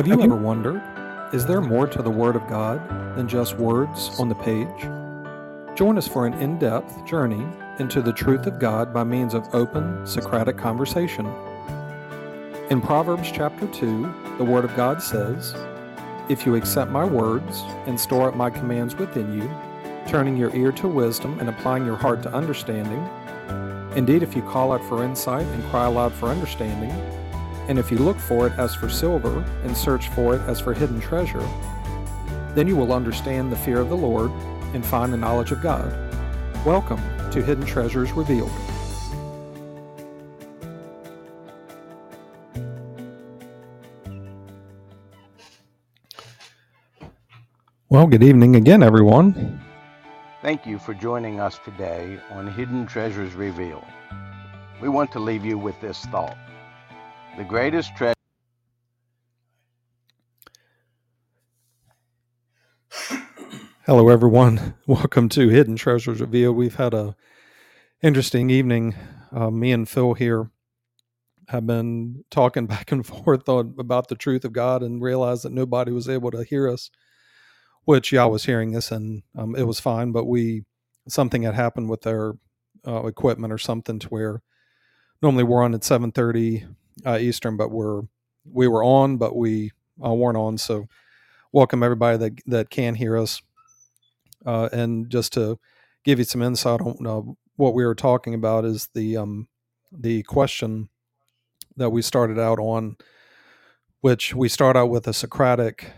Have you ever wondered, is there more to the Word of God than just words on the page? Join us for an in depth journey into the truth of God by means of open, Socratic conversation. In Proverbs chapter 2, the Word of God says, If you accept my words and store up my commands within you, turning your ear to wisdom and applying your heart to understanding, indeed, if you call out for insight and cry aloud for understanding, and if you look for it as for silver and search for it as for hidden treasure, then you will understand the fear of the Lord and find the knowledge of God. Welcome to Hidden Treasures Revealed. Well, good evening again, everyone. Thank you for joining us today on Hidden Treasures Revealed. We want to leave you with this thought. The greatest treasure. Hello, everyone. Welcome to Hidden Treasures Revealed. We've had a interesting evening. Uh, me and Phil here have been talking back and forth on, about the truth of God and realized that nobody was able to hear us. Which y'all was hearing us and um, it was fine, but we something had happened with our uh, equipment or something to where normally we're on at seven thirty uh, Eastern, but we're we were on, but we uh, weren't on. So, welcome everybody that that can hear us, uh, and just to give you some insight on uh, what we were talking about is the um, the question that we started out on, which we start out with a Socratic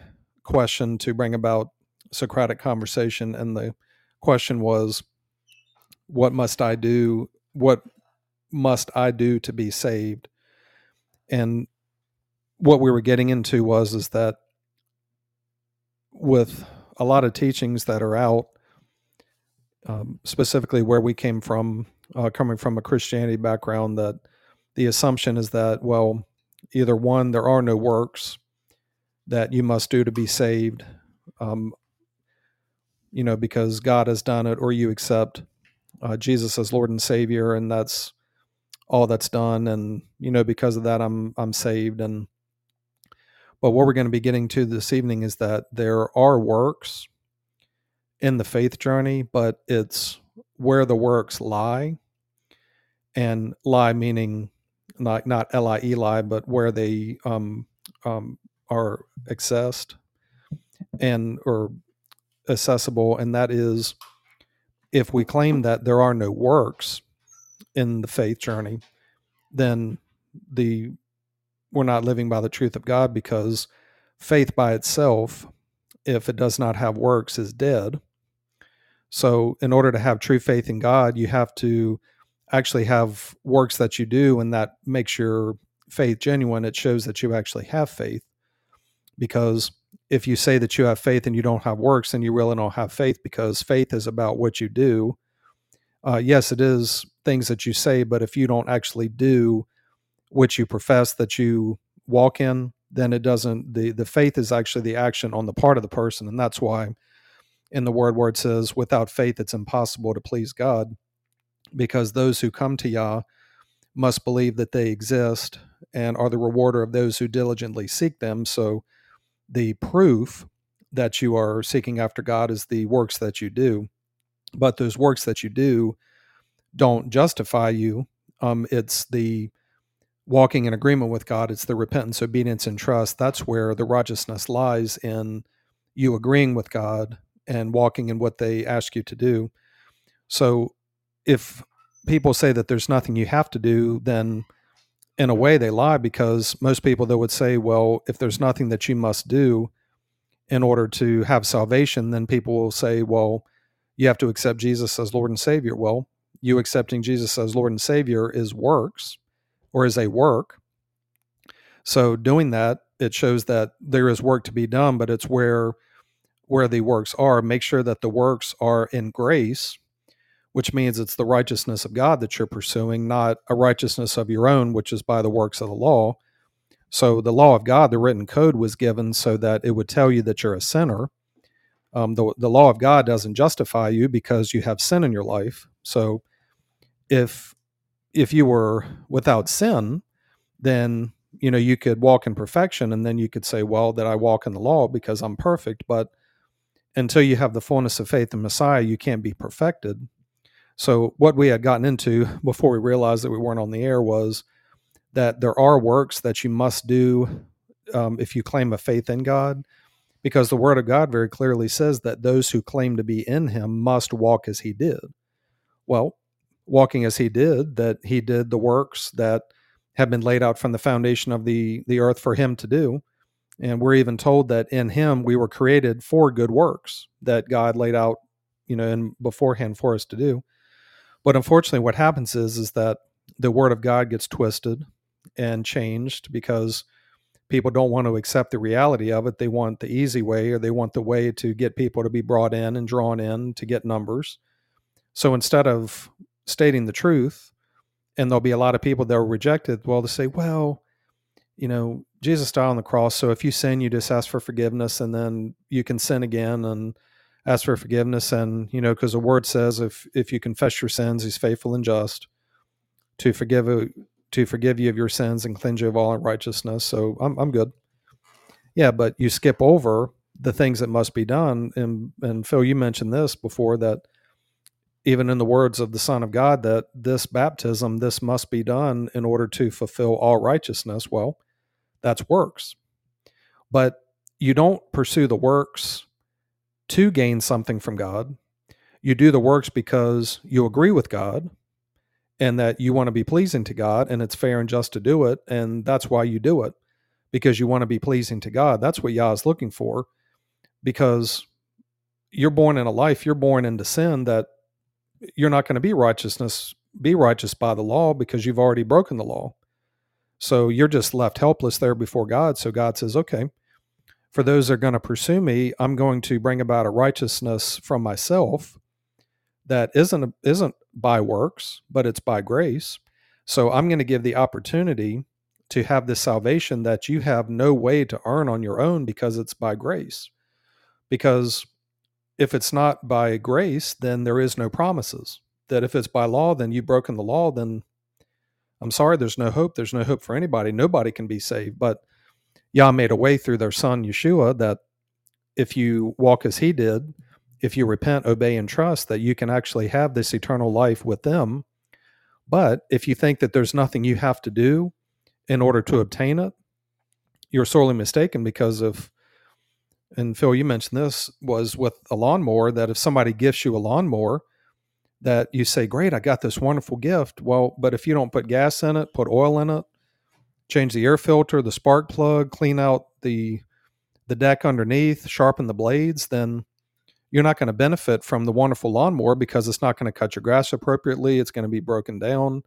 question to bring about Socratic conversation, and the question was, "What must I do? What must I do to be saved?" And what we were getting into was is that with a lot of teachings that are out um, specifically where we came from uh, coming from a christianity background that the assumption is that well either one there are no works that you must do to be saved um, you know because god has done it or you accept uh, jesus as lord and savior and that's all that's done and you know because of that i'm i'm saved and but what we're going to be getting to this evening is that there are works in the faith journey but it's where the works lie and lie meaning not not lie lie but where they um, um, are accessed and or accessible and that is if we claim that there are no works in the faith journey, then the we're not living by the truth of God because faith by itself, if it does not have works, is dead. So, in order to have true faith in God, you have to actually have works that you do, and that makes your faith genuine. It shows that you actually have faith. Because if you say that you have faith and you don't have works, then you really don't have faith because faith is about what you do uh, yes, it is things that you say, but if you don't actually do what you profess that you walk in, then it doesn't. the The faith is actually the action on the part of the person, and that's why in the word where it says, "Without faith, it's impossible to please God," because those who come to Yah must believe that they exist and are the rewarder of those who diligently seek them. So, the proof that you are seeking after God is the works that you do but those works that you do don't justify you. Um, it's the walking in agreement with God. It's the repentance, obedience, and trust. That's where the righteousness lies in you agreeing with God and walking in what they ask you to do. So if people say that there's nothing you have to do, then in a way they lie because most people that would say, well, if there's nothing that you must do in order to have salvation, then people will say, well, you have to accept Jesus as Lord and Savior. Well, you accepting Jesus as Lord and Savior is works or is a work. So doing that, it shows that there is work to be done, but it's where where the works are. Make sure that the works are in grace, which means it's the righteousness of God that you're pursuing, not a righteousness of your own, which is by the works of the law. So the law of God, the written code was given so that it would tell you that you're a sinner um, the, the law of God doesn't justify you because you have sin in your life. So if if you were without sin, then you know, you could walk in perfection and then you could say, well, that I walk in the law because I'm perfect. But until you have the fullness of faith in Messiah, you can't be perfected. So, what we had gotten into before we realized that we weren't on the air was that there are works that you must do um, if you claim a faith in God, because the Word of God very clearly says that those who claim to be in Him must walk as He did. Well, walking as He did, that He did the works that have been laid out from the foundation of the the earth for Him to do. And we're even told that in Him we were created for good works that God laid out, you know, in beforehand for us to do. But unfortunately, what happens is is that the Word of God gets twisted and changed because people don't want to accept the reality of it. They want the easy way or they want the way to get people to be brought in and drawn in to get numbers. So instead of stating the truth, and there'll be a lot of people that are rejected, well, to say, well, you know, Jesus died on the cross. So if you sin, you just ask for forgiveness and then you can sin again and ask for forgiveness. And, you know, because the word says if if you confess your sins, he's faithful and just to forgive uh, to forgive you of your sins and cleanse you of all unrighteousness. So I'm I'm good. Yeah, but you skip over the things that must be done. And and Phil, you mentioned this before that even in the words of the Son of God, that this baptism, this must be done in order to fulfill all righteousness. Well, that's works. But you don't pursue the works to gain something from God. You do the works because you agree with God and that you want to be pleasing to God and it's fair and just to do it. And that's why you do it because you want to be pleasing to God. That's what Yah is looking for because you're born in a life, you're born into sin that you're not going to be righteousness, be righteous by the law because you've already broken the law. So you're just left helpless there before God. So God says, okay, for those that are going to pursue me, I'm going to bring about a righteousness from myself that isn't isn't by works, but it's by grace. So I'm going to give the opportunity to have this salvation that you have no way to earn on your own because it's by grace. Because if it's not by grace, then there is no promises. That if it's by law, then you've broken the law, then I'm sorry, there's no hope. There's no hope for anybody. Nobody can be saved. But Yah made a way through their son Yeshua that if you walk as he did, if you repent, obey, and trust, that you can actually have this eternal life with them. But if you think that there's nothing you have to do in order to obtain it, you're sorely mistaken because of, and Phil, you mentioned this, was with a lawnmower that if somebody gifts you a lawnmower, that you say, Great, I got this wonderful gift. Well, but if you don't put gas in it, put oil in it, change the air filter, the spark plug, clean out the the deck underneath, sharpen the blades, then you're not going to benefit from the wonderful lawnmower because it's not going to cut your grass appropriately. It's going to be broken down.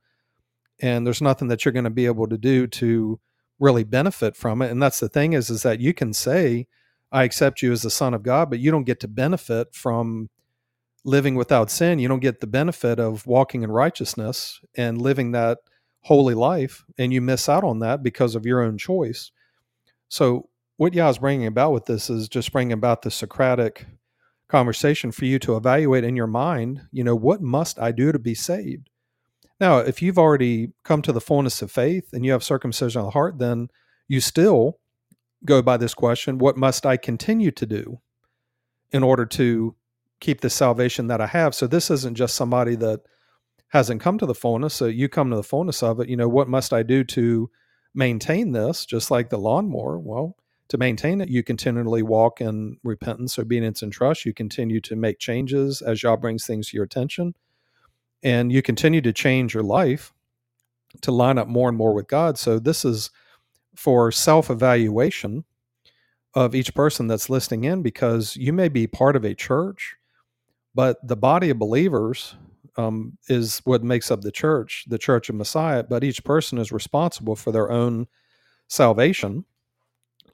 And there's nothing that you're going to be able to do to really benefit from it. And that's the thing is, is that you can say, I accept you as the son of God, but you don't get to benefit from living without sin. You don't get the benefit of walking in righteousness and living that holy life. And you miss out on that because of your own choice. So what Yah is bringing about with this is just bringing about the Socratic conversation for you to evaluate in your mind, you know, what must I do to be saved? Now, if you've already come to the fullness of faith and you have circumcision of the heart, then you still go by this question what must I continue to do in order to keep the salvation that I have? So, this isn't just somebody that hasn't come to the fullness. So, you come to the fullness of it. You know, what must I do to maintain this? Just like the lawnmower. Well, to maintain it, you continually walk in repentance, obedience, and trust. You continue to make changes as Yah brings things to your attention. And you continue to change your life to line up more and more with God. So, this is for self evaluation of each person that's listening in because you may be part of a church, but the body of believers um, is what makes up the church, the church of Messiah. But each person is responsible for their own salvation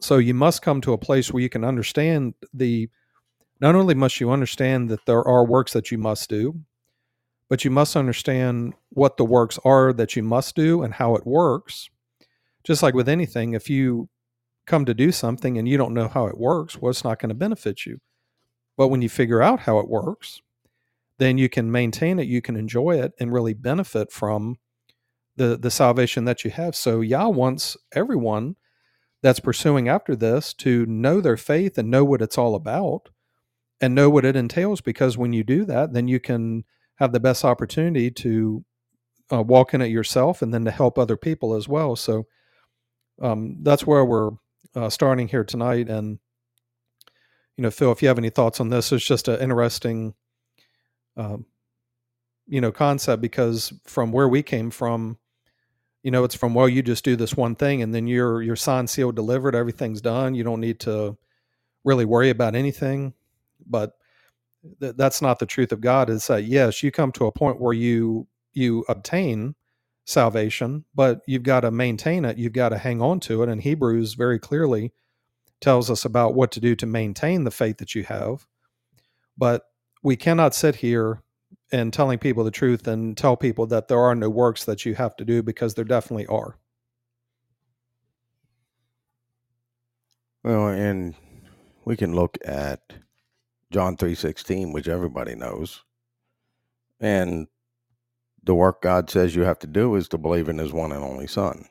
so you must come to a place where you can understand the not only must you understand that there are works that you must do, but you must understand what the works are that you must do and how it works. Just like with anything, if you come to do something and you don't know how it works, well, it's not going to benefit you. But when you figure out how it works, then you can maintain it, you can enjoy it, and really benefit from the the salvation that you have. So Yah wants everyone that's pursuing after this to know their faith and know what it's all about and know what it entails because when you do that then you can have the best opportunity to uh, walk in it yourself and then to help other people as well. So um, that's where we're uh, starting here tonight. And you know phil if you have any thoughts on this it's just an interesting um, you know concept because from where we came from you know it's from well you just do this one thing and then you're you're signed sealed delivered everything's done. You don't need to really worry about anything. But th- that's not the truth of god. Is that yes you come to a point where you you obtain salvation but you've got to maintain it. You've got to hang on to it. And hebrews very clearly tells us about what to do to maintain the faith that you have. But we cannot sit here and telling people the truth and tell people that there are no works that you have to do because there definitely are. Well, and we can look at John 3:16, which everybody knows. And the work God says you have to do is to believe in his one and only son.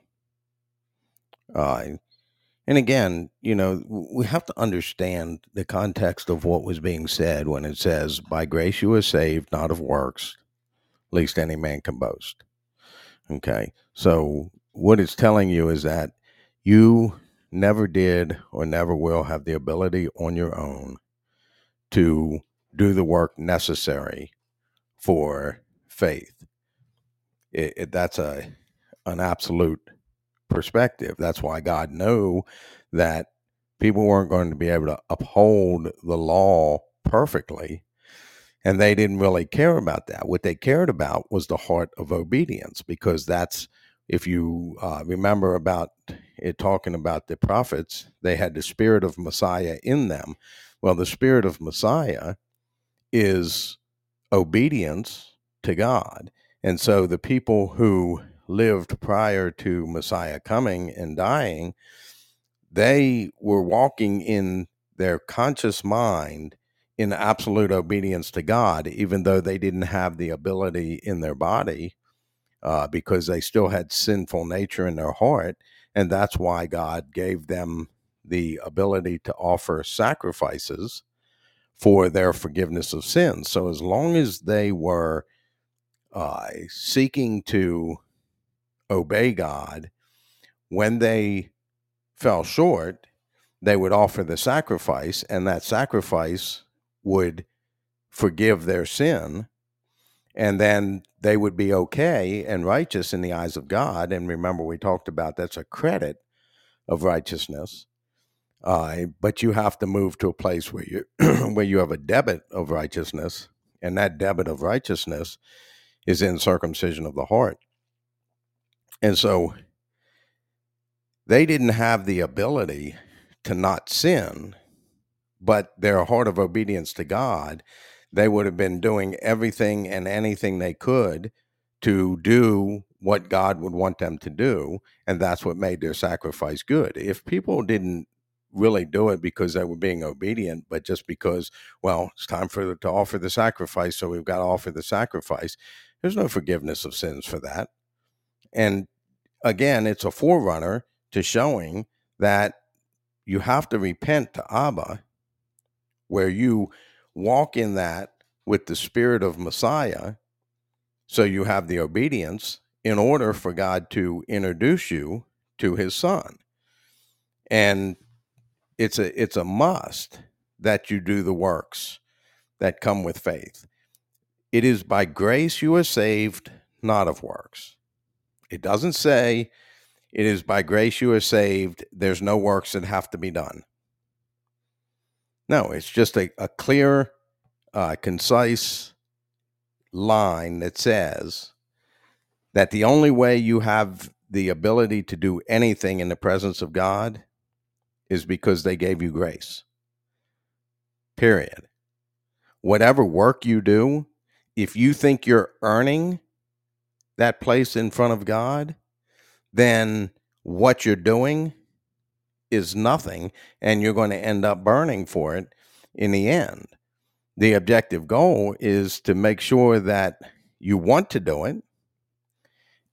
Uh, and again, you know, we have to understand the context of what was being said when it says, By grace you are saved, not of works, least any man can boast. Okay. So what it's telling you is that you never did or never will have the ability on your own to do the work necessary for faith. It, it, that's a an absolute perspective. That's why God knew that people weren't going to be able to uphold the law perfectly. And they didn't really care about that. What they cared about was the heart of obedience, because that's, if you uh, remember about it talking about the prophets, they had the spirit of Messiah in them. Well, the spirit of Messiah is obedience to God. And so the people who lived prior to Messiah coming and dying, they were walking in their conscious mind in absolute obedience to God, even though they didn't have the ability in their body uh, because they still had sinful nature in their heart. And that's why God gave them the ability to offer sacrifices for their forgiveness of sins. So as long as they were uh, seeking to obey God, when they fell short, they would offer the sacrifice, and that sacrifice would forgive their sin. And then they would be okay and righteous in the eyes of God. And remember, we talked about that's a credit of righteousness. Uh, but you have to move to a place where you where you have a debit of righteousness, and that debit of righteousness is in circumcision of the heart. And so they didn't have the ability to not sin, but their heart of obedience to God, they would have been doing everything and anything they could to do what God would want them to do. And that's what made their sacrifice good. If people didn't really do it because they were being obedient, but just because, well, it's time for to offer the sacrifice, so we've got to offer the sacrifice. There's no forgiveness of sins for that. And again, it's a forerunner to showing that you have to repent to Abba, where you walk in that with the spirit of Messiah. So you have the obedience in order for God to introduce you to his son. And it's a it's a must that you do the works that come with faith. It is by grace you are saved, not of works. It doesn't say it is by grace you are saved. There's no works that have to be done. No, it's just a, a clear, uh, concise line that says that the only way you have the ability to do anything in the presence of God is because they gave you grace. Period. Whatever work you do, if you think you're earning that place in front of God, then what you're doing is nothing and you're going to end up burning for it in the end. The objective goal is to make sure that you want to do it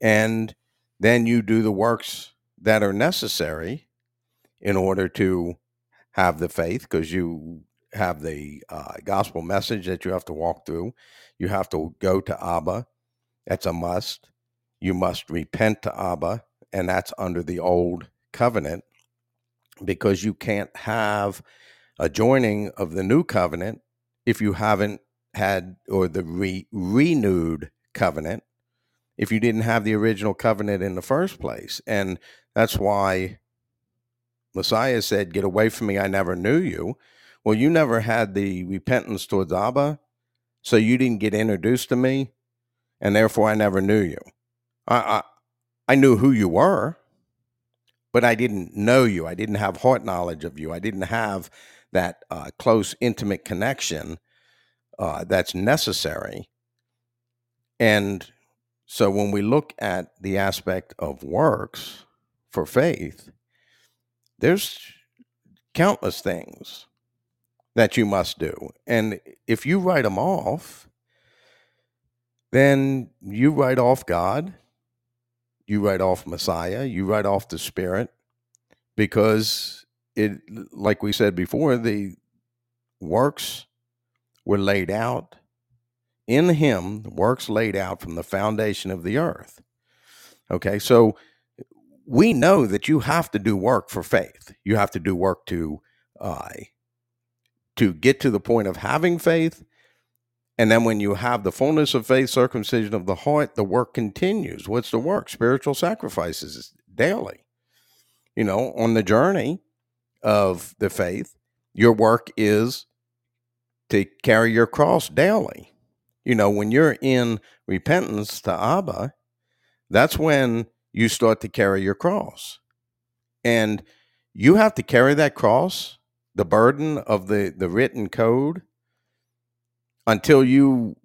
and then you do the works that are necessary in order to have the faith because you have the uh, gospel message that you have to walk through. You have to go to Abba. That's a must. You must repent to Abba, and that's under the old covenant because you can't have a joining of the new covenant if you haven't had or the re- renewed covenant if you didn't have the original covenant in the first place. And that's why messiah said get away from me i never knew you. Well you never had the repentance towards abba so you didn't get introduced to me and therefore i never knew you i i, I knew who you were but I didn't know you. I didn't have heart knowledge of you. I didn't have that uh, close, intimate connection uh, that's necessary. And so when we look at the aspect of works for faith, there's countless things that you must do. And if you write them off, then you write off God you write off Messiah, you write off the Spirit, because it, like we said before, the works were laid out in Him, works laid out from the foundation of the earth. Okay, so we know that you have to do work for faith. You have to do work to uh, to get to the point of having faith and then when you have the fullness of faith, circumcision of the heart, the work continues. What's the work? Spiritual sacrifices daily. You know, on the journey of the faith, your work is to carry your cross daily. You know, when you're in repentance to Abba, that's when you start to carry your cross. And you have to carry that cross, the burden of the, the written code, until you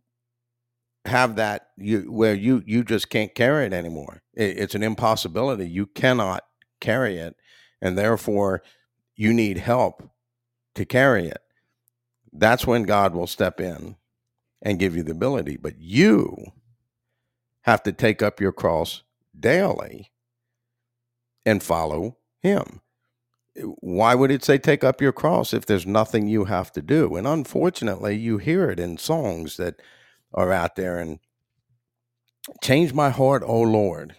have that you where you you just can't carry it anymore. It, it's an impossibility. You cannot carry it, and therefore you need help to carry it. That's when God will step in and give you the ability. But you have to take up your cross daily and follow Him why would it say take up your cross if there's nothing you have to do? And unfortunately, you hear it in songs that are out there and change my heart, oh Lord.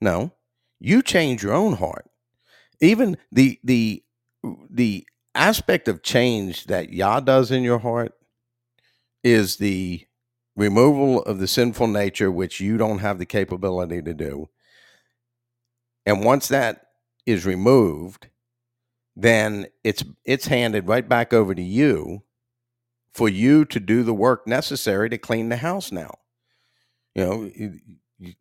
No, you change your own heart. Even the the the aspect of change that Yah does in your heart is the removal of the sinful nature which you don't have the capability to do. And once that is removed, then it's it's handed right back over to you for you to do the work necessary to clean the house now. You know,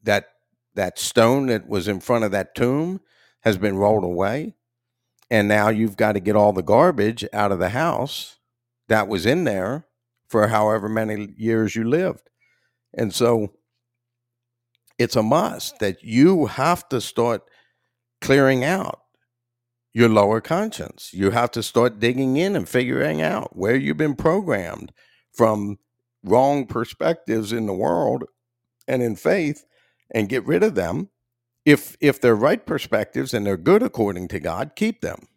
that that stone that was in front of that tomb has been rolled away and now you've got to get all the garbage out of the house that was in there for however many years you lived. And so it's a must that you have to start clearing out your lower conscience. You have to start digging in and figuring out where you've been programmed from wrong perspectives in the world and in faith and get rid of them. If if they're right perspectives and they're good according to God, keep them.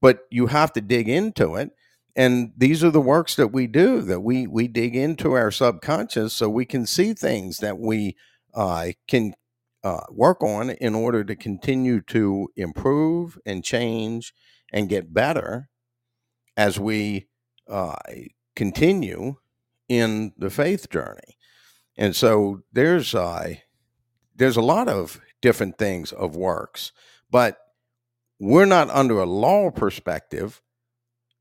But you have to dig into it and these are the works that we do that we we dig into our subconscious so we can see things that we uh, can uh, work on in order to continue to improve and change and get better as we uh, continue in the faith journey. And so there's uh, there's a lot of different things of works, but we're not under a law perspective.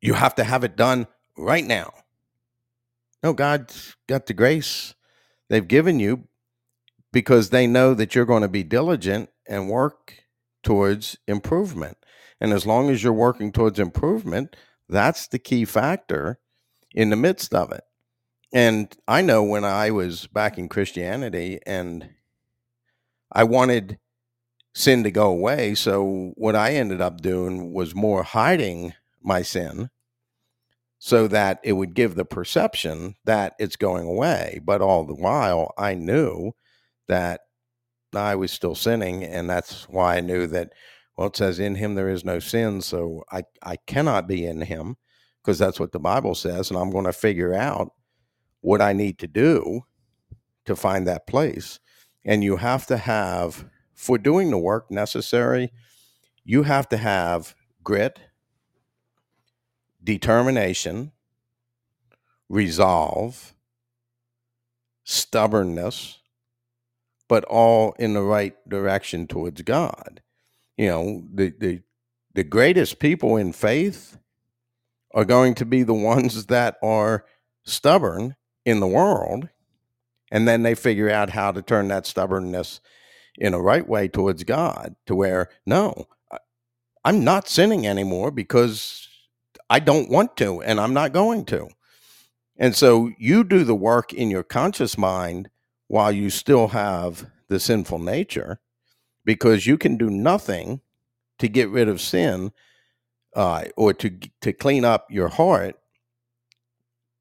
You have to have it done right now. No, God's got the grace they've given you, because they know that you're going to be diligent and work towards improvement. And as long as you're working towards improvement, that's the key factor in the midst of it. And I know when I was back in Christianity and I wanted sin to go away. So what I ended up doing was more hiding my sin so that it would give the perception that it's going away. But all the while, I knew that I was still sinning, and that's why I knew that. Well, it says in him there is no sin, so I I cannot be in him because that's what the Bible says, and I'm going to figure out what I need to do to find that place. And you have to have for doing the work necessary, you have to have grit, determination, resolve, stubbornness, but all in the right direction towards God. You know, the the the greatest people in faith are going to be the ones that are stubborn in the world and then they figure out how to turn that stubbornness in a right way towards God to where no I'm not sinning anymore because I don't want to and I'm not going to. And so you do the work in your conscious mind while you still have the sinful nature because you can do nothing to get rid of sin uh, or to to clean up your heart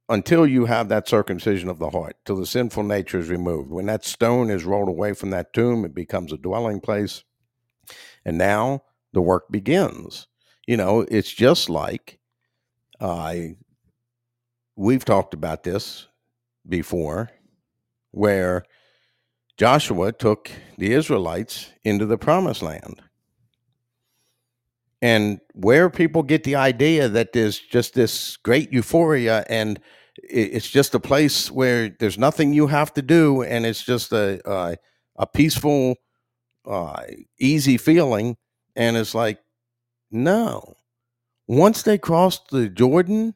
until you have that circumcision of the heart, till the sinful nature is removed. When that stone is rolled away from that tomb, it becomes a dwelling place. And now the work begins. You know, it's just like I uh, we've talked about this before, where Joshua took the Israelites into the promised land. And where people get the idea that there's just this great euphoria and it's just a place where there's nothing you have to do and it's just a, a, a peaceful, uh, easy feeling. And it's like, no. Once they crossed the Jordan,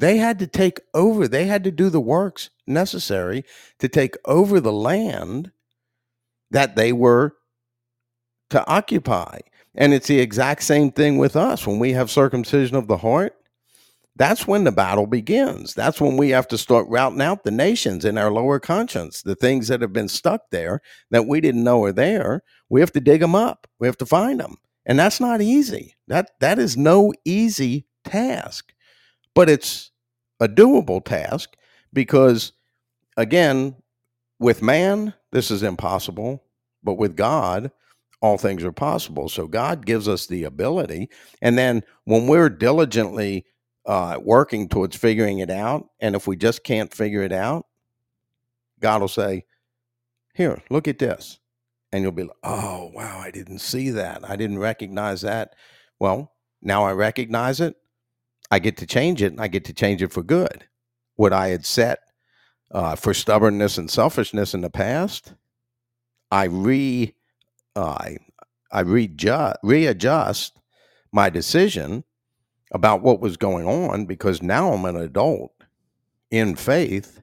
they had to take over, they had to do the works necessary to take over the land that they were to occupy. And it's the exact same thing with us. When we have circumcision of the heart, that's when the battle begins. That's when we have to start routing out the nations in our lower conscience, the things that have been stuck there that we didn't know are there. We have to dig them up. We have to find them. And that's not easy. That that is no easy task. But it's a doable task because, again, with man, this is impossible, but with God, all things are possible. So God gives us the ability. And then when we're diligently uh, working towards figuring it out, and if we just can't figure it out, God will say, Here, look at this. And you'll be like, Oh, wow, I didn't see that. I didn't recognize that. Well, now I recognize it. I get to change it and I get to change it for good. What I had set uh, for stubbornness and selfishness in the past, I re uh, I, I readjust, my decision about what was going on because now I'm an adult in faith.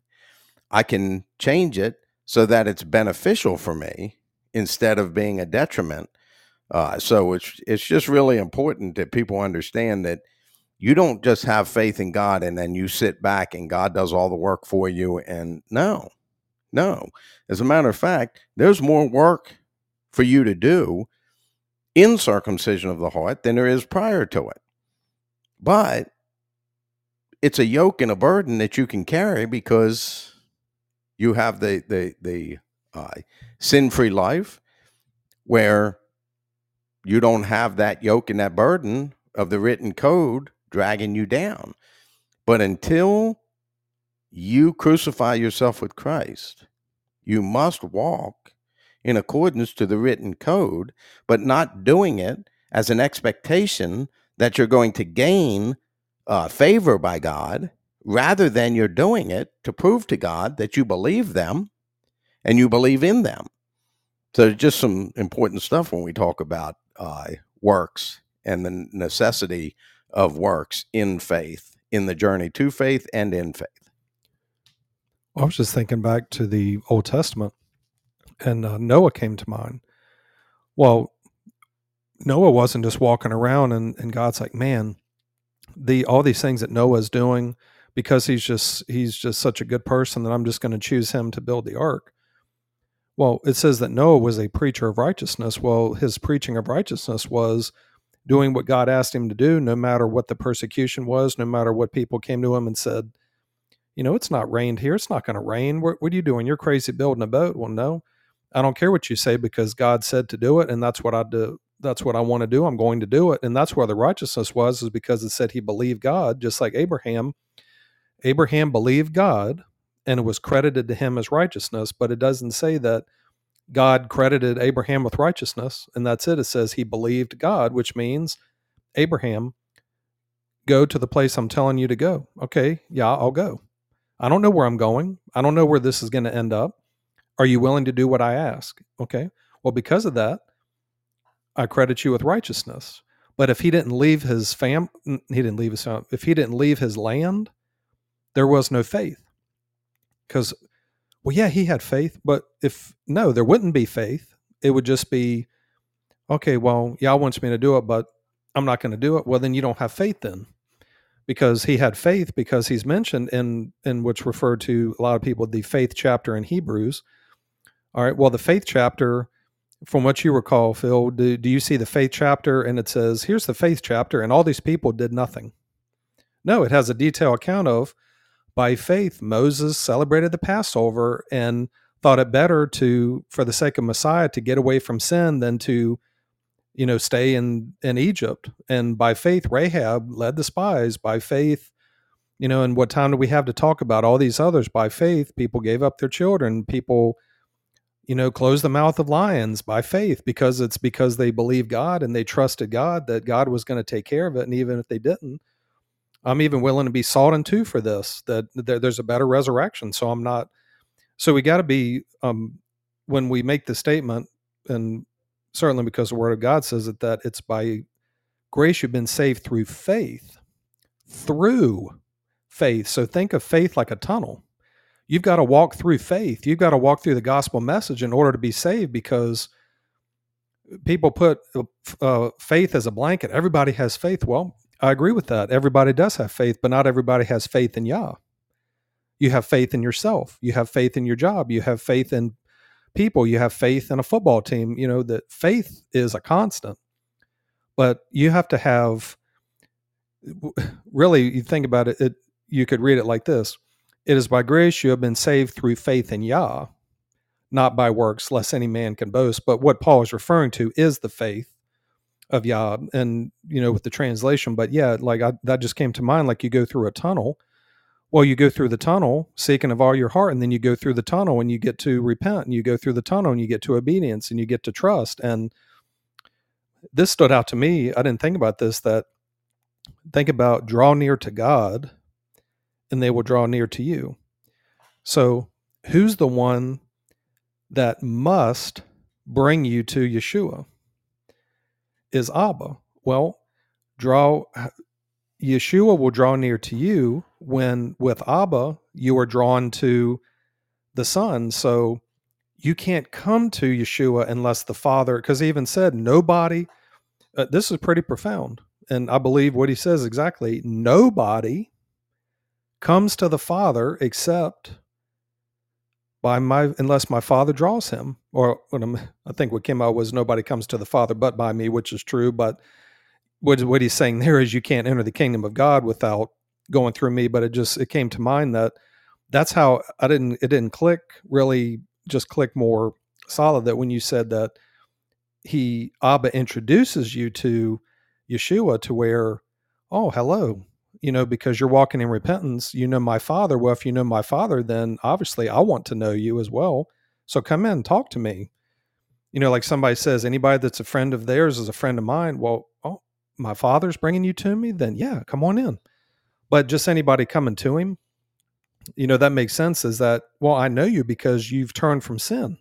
I can change it so that it's beneficial for me instead of being a detriment. Uh, so it's it's just really important that people understand that you don't just have faith in God and then you sit back and God does all the work for you. And no, no. As a matter of fact, there's more work for you to do in circumcision of the heart than there is prior to it. But it's a yoke and a burden that you can carry because you have the the the uh, sin-free life where you don't have that yoke and that burden of the written code dragging you down. But until you crucify yourself with Christ, you must walk in accordance to the written code, but not doing it as an expectation that you're going to gain uh, favor by God, rather than you're doing it to prove to God that you believe them and you believe in them. So, just some important stuff when we talk about uh, works and the necessity of works in faith, in the journey to faith and in faith. I was just thinking back to the Old Testament, and uh, Noah came to mind. Well, Noah wasn't just walking around, and, and God's like, man, the all these things that Noah's doing because he's just he's just such a good person that I'm just going to choose him to build the ark. Well, it says that Noah was a preacher of righteousness. Well, his preaching of righteousness was doing what God asked him to do, no matter what the persecution was, no matter what people came to him and said, you know, it's not rained here. It's not going to rain. What, what, are you doing? You're crazy building a boat. Well, no, I don't care what you say because God said to do it, and that's what I do. That's what I want to do. I'm going to do it, and that's where the righteousness was, is because it said he believed God, just like Abraham. Abraham believed God, and it was credited to him as righteousness. But it doesn't say that God credited Abraham with righteousness, and that's it. It says he believed God, which means Abraham, go to the place I'm telling you to go. Okay, yeah, I'll go. I don't know where I'm going. I don't know where this is going to end up. Are you willing to do what I ask? Okay. Well, because of that, I credit you with righteousness. But if he didn't leave his fam, he didn't leave his fam, if he didn't leave his land, there was no faith. Because, well, yeah, he had faith, but if no, there wouldn't be faith. It would just be, okay, well, Yah wants me to do it, but I'm not going to do it. Well, then you don't have faith then because he had faith because he's mentioned in in which referred to a lot of people the faith chapter in Hebrews. All right, well the faith chapter from what you recall, Phil, do, do you see the faith chapter and it says, here's the faith chapter, and all these people did nothing? No, it has a detailed account of by faith, Moses celebrated the Passover and thought it better to, for the sake of Messiah, to get away from sin than to you know, stay in in Egypt. And by faith, Rahab led the spies. By faith, you know, and what time do we have to talk about all these others? By faith, people gave up their children. People, you know, closed the mouth of lions by faith because it's because they believed God and they trusted God that God was going to take care of it. And even if they didn't, I'm even willing to be salt in two for this. That there, there's a better resurrection. So I'm not. So we got to be um, when we make the statement and certainly because the word of God says it, that it's by grace you've been saved through faith. Through faith. So think of faith like a tunnel. You've got to walk through faith. You've got to walk through the gospel message in order to be saved because people put uh, faith as a blanket. Everybody has faith. Well, I agree with that. Everybody does have faith, but not everybody has faith in Yah. You have faith in yourself. You have faith in your job. You have faith in people you have faith in a football team you know that faith is a constant but you have to have really you think about it, it you could read it like this it is by grace you have been saved through faith in yah not by works lest any man can boast but what paul is referring to is the faith of yah and you know with the translation but yeah like I, that just came to mind like you go through a tunnel well, you go through the tunnel seeking of all your heart, and then you go through the tunnel and you get to repent, and you go through the tunnel and you get to obedience, and you get to trust. And this stood out to me. I didn't think about this that think about draw near to God, and they will draw near to you. So, who's the one that must bring you to Yeshua? Is Abba. Well, draw Yeshua will draw near to you when with Abba you are drawn to the Son. So you can't come to Yeshua unless the Father, because he even said, nobody, uh, this is pretty profound. And I believe what he says exactly nobody comes to the Father except by my, unless my Father draws him. Or I think what came out was nobody comes to the Father but by me, which is true. But what what he's saying there is you can't enter the kingdom of God without going through me. But it just it came to mind that that's how I didn't it didn't click really just click more solid that when you said that he Abba introduces you to Yeshua to where oh hello you know because you're walking in repentance you know my father. Well if you know my father then obviously I want to know you as well. So come in talk to me. You know like somebody says anybody that's a friend of theirs is a friend of mine. Well oh my father's bringing you to me, then yeah, come on in. But just anybody coming to him, you know, that makes sense is that, well, I know you because you've turned from sin.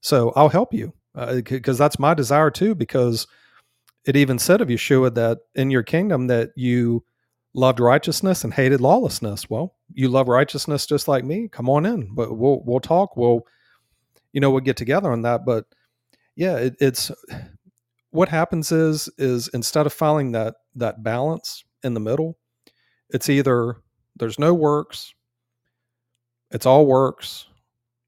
So I'll help you. Because uh, that's my desire too, because it even said of Yeshua that in your kingdom that you loved righteousness and hated lawlessness. Well, you love righteousness just like me. Come on in, but we'll, we'll talk. We'll, you know, we'll get together on that. But yeah, it, it's what happens is is instead of finding that that balance in the middle, it's either there's no works, it's all works,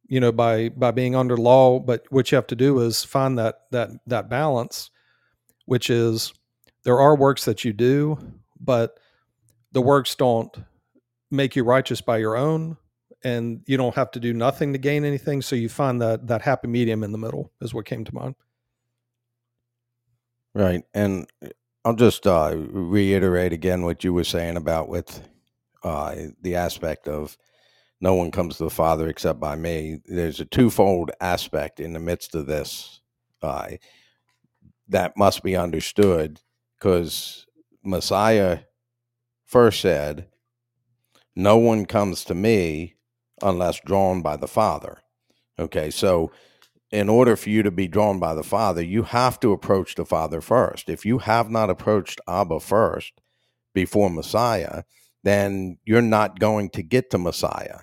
you know, by by being under law, but what you have to do is find that that that balance, which is there are works that you do, but the works don't make you righteous by your own and you don't have to do nothing to gain anything. So you find that that happy medium in the middle is what came to mind. Right. And uh, I'll just uh, reiterate again what you were saying about with uh, the aspect of no one comes to the Father except by me. There's a twofold aspect in the midst of this uh, that must be understood because Messiah first said, No one comes to me unless drawn by the Father. Okay, so in order for you to be drawn by the Father, you have to approach the Father first. If you have not approached Abba first before Messiah, then you're not going to get to Messiah.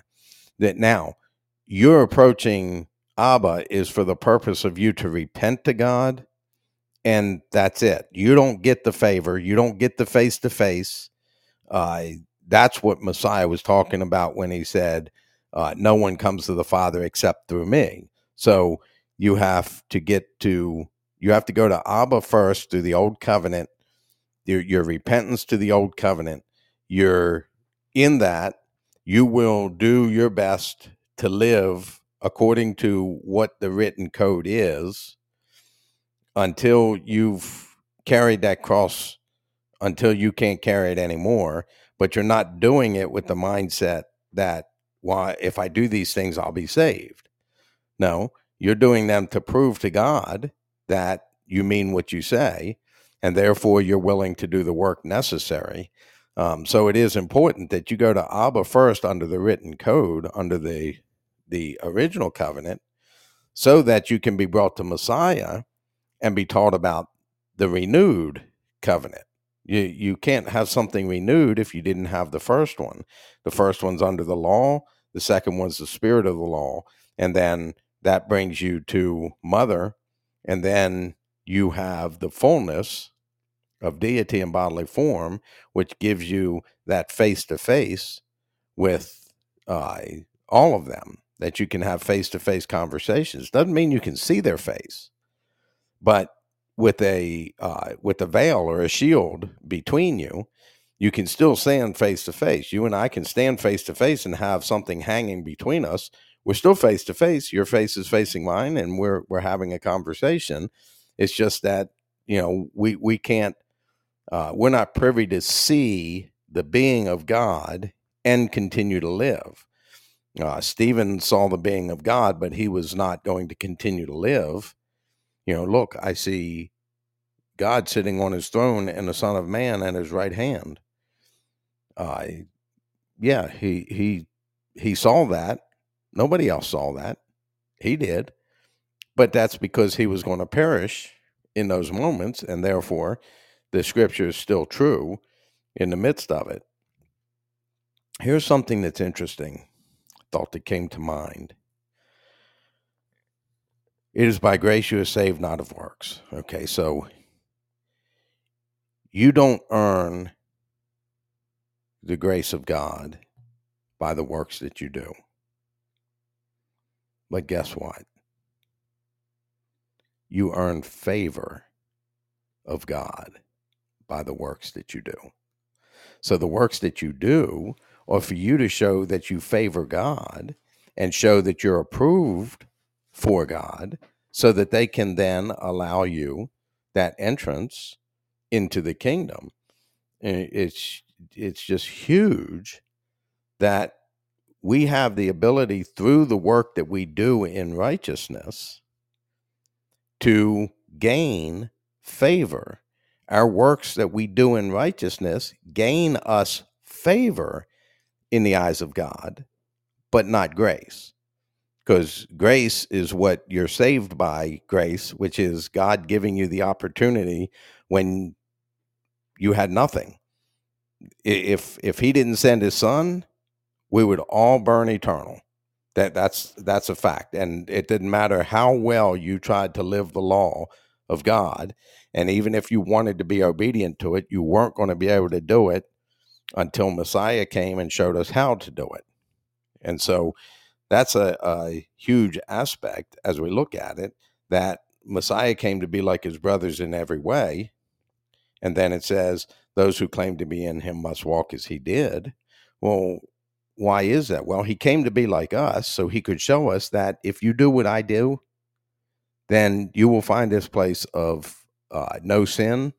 That now you're approaching Abba is for the purpose of you to repent to God, and that's it. You don't get the favor, you don't get the face to face. That's what Messiah was talking about when he said, uh, No one comes to the Father except through me. So you have to get to you have to go to Abba first through the old covenant, your, your repentance to the old covenant. You're in that, you will do your best to live according to what the written code is until you've carried that cross until you can't carry it anymore but you're not doing it with the mindset that why if i do these things i'll be saved no you're doing them to prove to God that you mean what you say, and therefore you're willing to do the work necessary. Um, so it is important that you go to Abba first under the written code, under the the original covenant, so that you can be brought to Messiah and be taught about the renewed covenant. You you can't have something renewed if you didn't have the first one. The first one's under the law, the second one's the spirit of the law, and then that brings you to mother and then you have the fullness of deity in bodily form which gives you that face to face with uh, all of them that you can have face to face conversations doesn't mean you can see their face but with a uh, with a veil or a shield between you you can still stand face to face you and i can stand face to face and have something hanging between us we're still face to face. Your face is facing mine, and we're we're having a conversation. It's just that you know we we can't uh, we're not privy to see the being of God and continue to live. Uh, Stephen saw the being of God, but he was not going to continue to live. You know, look, I see God sitting on his throne and the Son of Man at his right hand. Uh, yeah, he he he saw that, Nobody else saw that. He did. But that's because he was going to perish in those moments, and therefore the scripture is still true in the midst of it. Here's something that's interesting, thought that came to mind. It is by grace you are saved, not of works. Okay, so you don't earn the grace of God by the works that you do. But guess what? You earn favor of God by the works that you do. So the works that you do are for you to show that you favor God and show that you're approved for God so that they can then allow you that entrance into the kingdom. It's it's just huge that we have the ability through the work that we do in righteousness to gain favor. Our works that we do in righteousness gain us favor in the eyes of God, but not grace. Because grace is what you're saved by grace, which is God giving you the opportunity when you had nothing. If if he didn't send his son, we would all burn eternal. That that's that's a fact. And it didn't matter how well you tried to live the law of God, and even if you wanted to be obedient to it, you weren't going to be able to do it until Messiah came and showed us how to do it. And so that's a, a huge aspect as we look at it that Messiah came to be like his brothers in every way. And then it says, those who claim to be in him must walk as he did. Well, why is that? Well, he came to be like us so he could show us that if you do what I do, then you will find this place of uh, no sin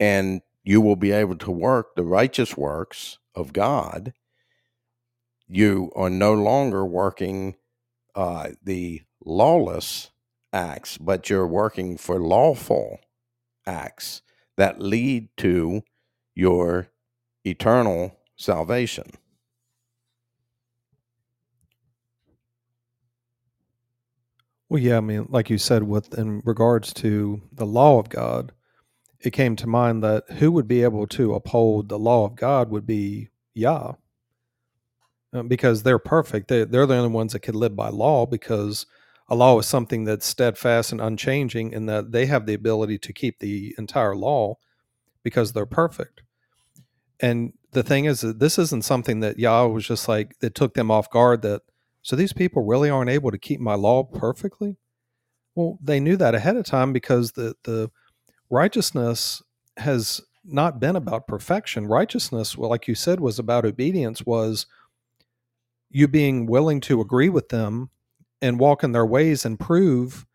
and you will be able to work the righteous works of God. You are no longer working uh, the lawless acts, but you're working for lawful acts that lead to your eternal salvation. Well, yeah, I mean, like you said, with in regards to the law of God, it came to mind that who would be able to uphold the law of God would be Yah, Uh, because they're perfect. They, they're the only ones that could live by law because a law is something that's steadfast and unchanging, and that they have the ability to keep the entire law because they're perfect. And the thing is that this isn't something that Yah was just like that took them off guard. That so these people really aren't able to keep my law perfectly. Well, they knew that ahead of time because the the righteousness has not been about perfection. Righteousness, well, like you said, was about obedience. Was you being willing to agree with them and walk in their ways and prove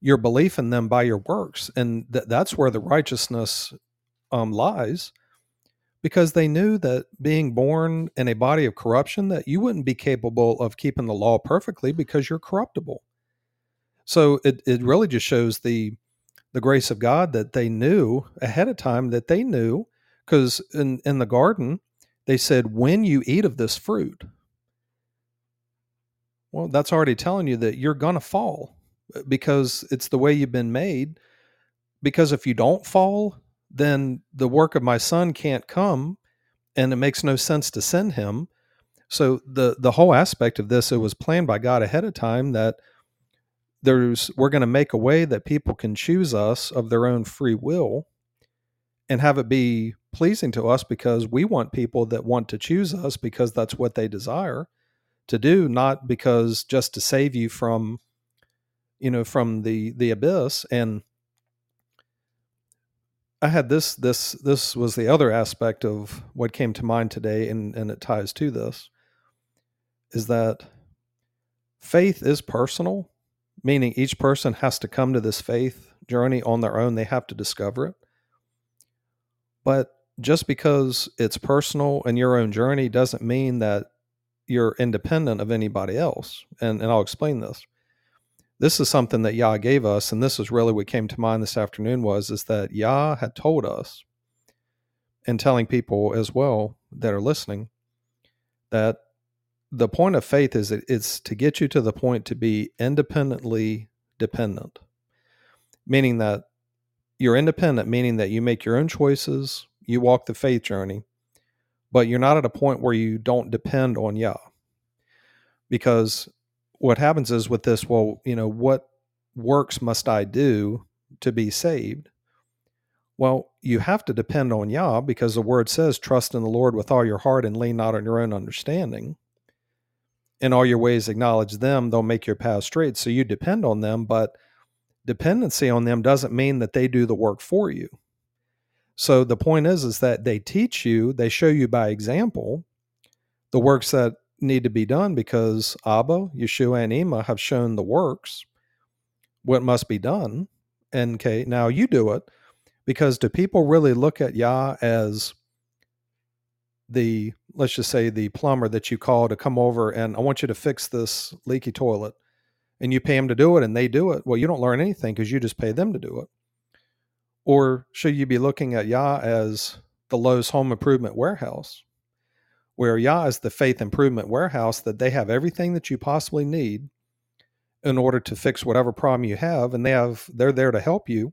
your belief in them by your works, and th- that's where the righteousness um, lies because they knew that being born in a body of corruption that you wouldn't be capable of keeping the law perfectly because you're corruptible. So it, it really just shows the the grace of god that they knew ahead of time that they knew because in in the garden they said when you eat of this fruit well that's already telling you that you're gonna fall uh, because it's the way you've been made. Because if you don't fall then the work of my son can't come and it makes no sense to send him. So the the whole aspect of this it was planned by god ahead of time that there's we're going to make a way that people can choose us of their own free will and have it be pleasing to us because we want people that want to choose us because that's what they desire to do not because just to save you from you know from the the abyss. And I had this this this was the other aspect of what came to mind today and and it ties to this is that faith is personal meaning each person has to come to this faith journey on their own. They have to discover it. But just because it's personal and your own journey doesn't mean that you're independent of anybody else and and I'll explain this. This is something that Yah gave us, and this is really what came to mind this afternoon was is that Yah had told us and telling people as well that are listening that the point of faith is that it's to get you to the point to be independently dependent, meaning that you're independent, meaning that you make your own choices, you walk the faith journey, but you're not at a point where you don't depend on Yah. Because what happens is with this, well, you know, what works must I do to be saved? Well, you have to depend on Yah because the word says, trust in the Lord with all your heart and lean not on your own understanding. In all your ways, acknowledge them, they'll make your path straight. So you depend on them, but dependency on them doesn't mean that they do the work for you. So the point is, is that they teach you, they show you by example the works that need to be done because Abba, Yeshua, and Ema have shown the works, what must be done. And okay, now you do it. Because do people really look at Yah as the, let's just say, the plumber that you call to come over and I want you to fix this leaky toilet and you pay them to do it and they do it? Well, you don't learn anything because you just pay them to do it. Or should you be looking at Yah as the Lowe's Home Improvement Warehouse? where Yah is the faith improvement warehouse that they have everything that you possibly need in order to fix whatever problem you have and they have they're there to help you.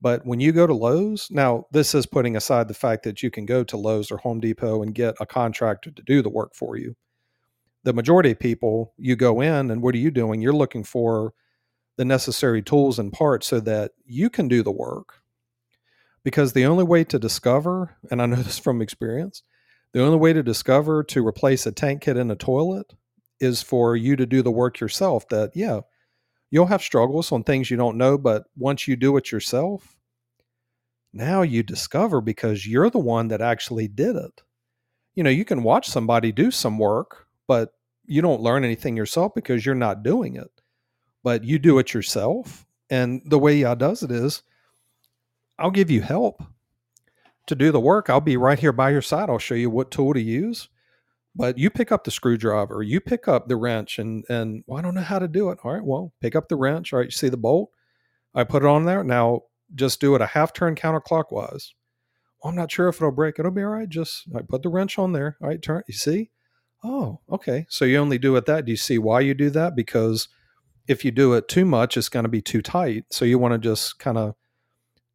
But when you go to Lowe's now this is putting aside the fact that you can go to Lowe's or Home Depot and get a contractor to do the work for you. The majority of people you go in and what are you doing? You're looking for the necessary tools and parts so that you can do the work because the only way to discover and I know this from experience the only way to discover to replace a tank kit in a toilet is for you to do the work yourself. That, yeah, you'll have struggles on things you don't know, but once you do it yourself, now you discover because you're the one that actually did it. you know, you can watch somebody do some work, but you don't learn anything yourself because you're not doing it. But you do it yourself. And the way Yah does it is I'll give you help to do the work. I'll be right here by your side. I'll show you what tool to use. But you pick up the screwdriver, you pick up the wrench, and and well, I don't know how to do it. All right, well, pick up the wrench. All right, you see the bolt? I put it on there. Now just do it a half turn counterclockwise. Well, I'm not sure if it'll break. It'll be all right. Just I put the wrench on there. All right, turn. You see? Oh, okay. So you only do it that. Do you see why you do that? Because if you do it too much, it's going to be too tight. So you want to just kind of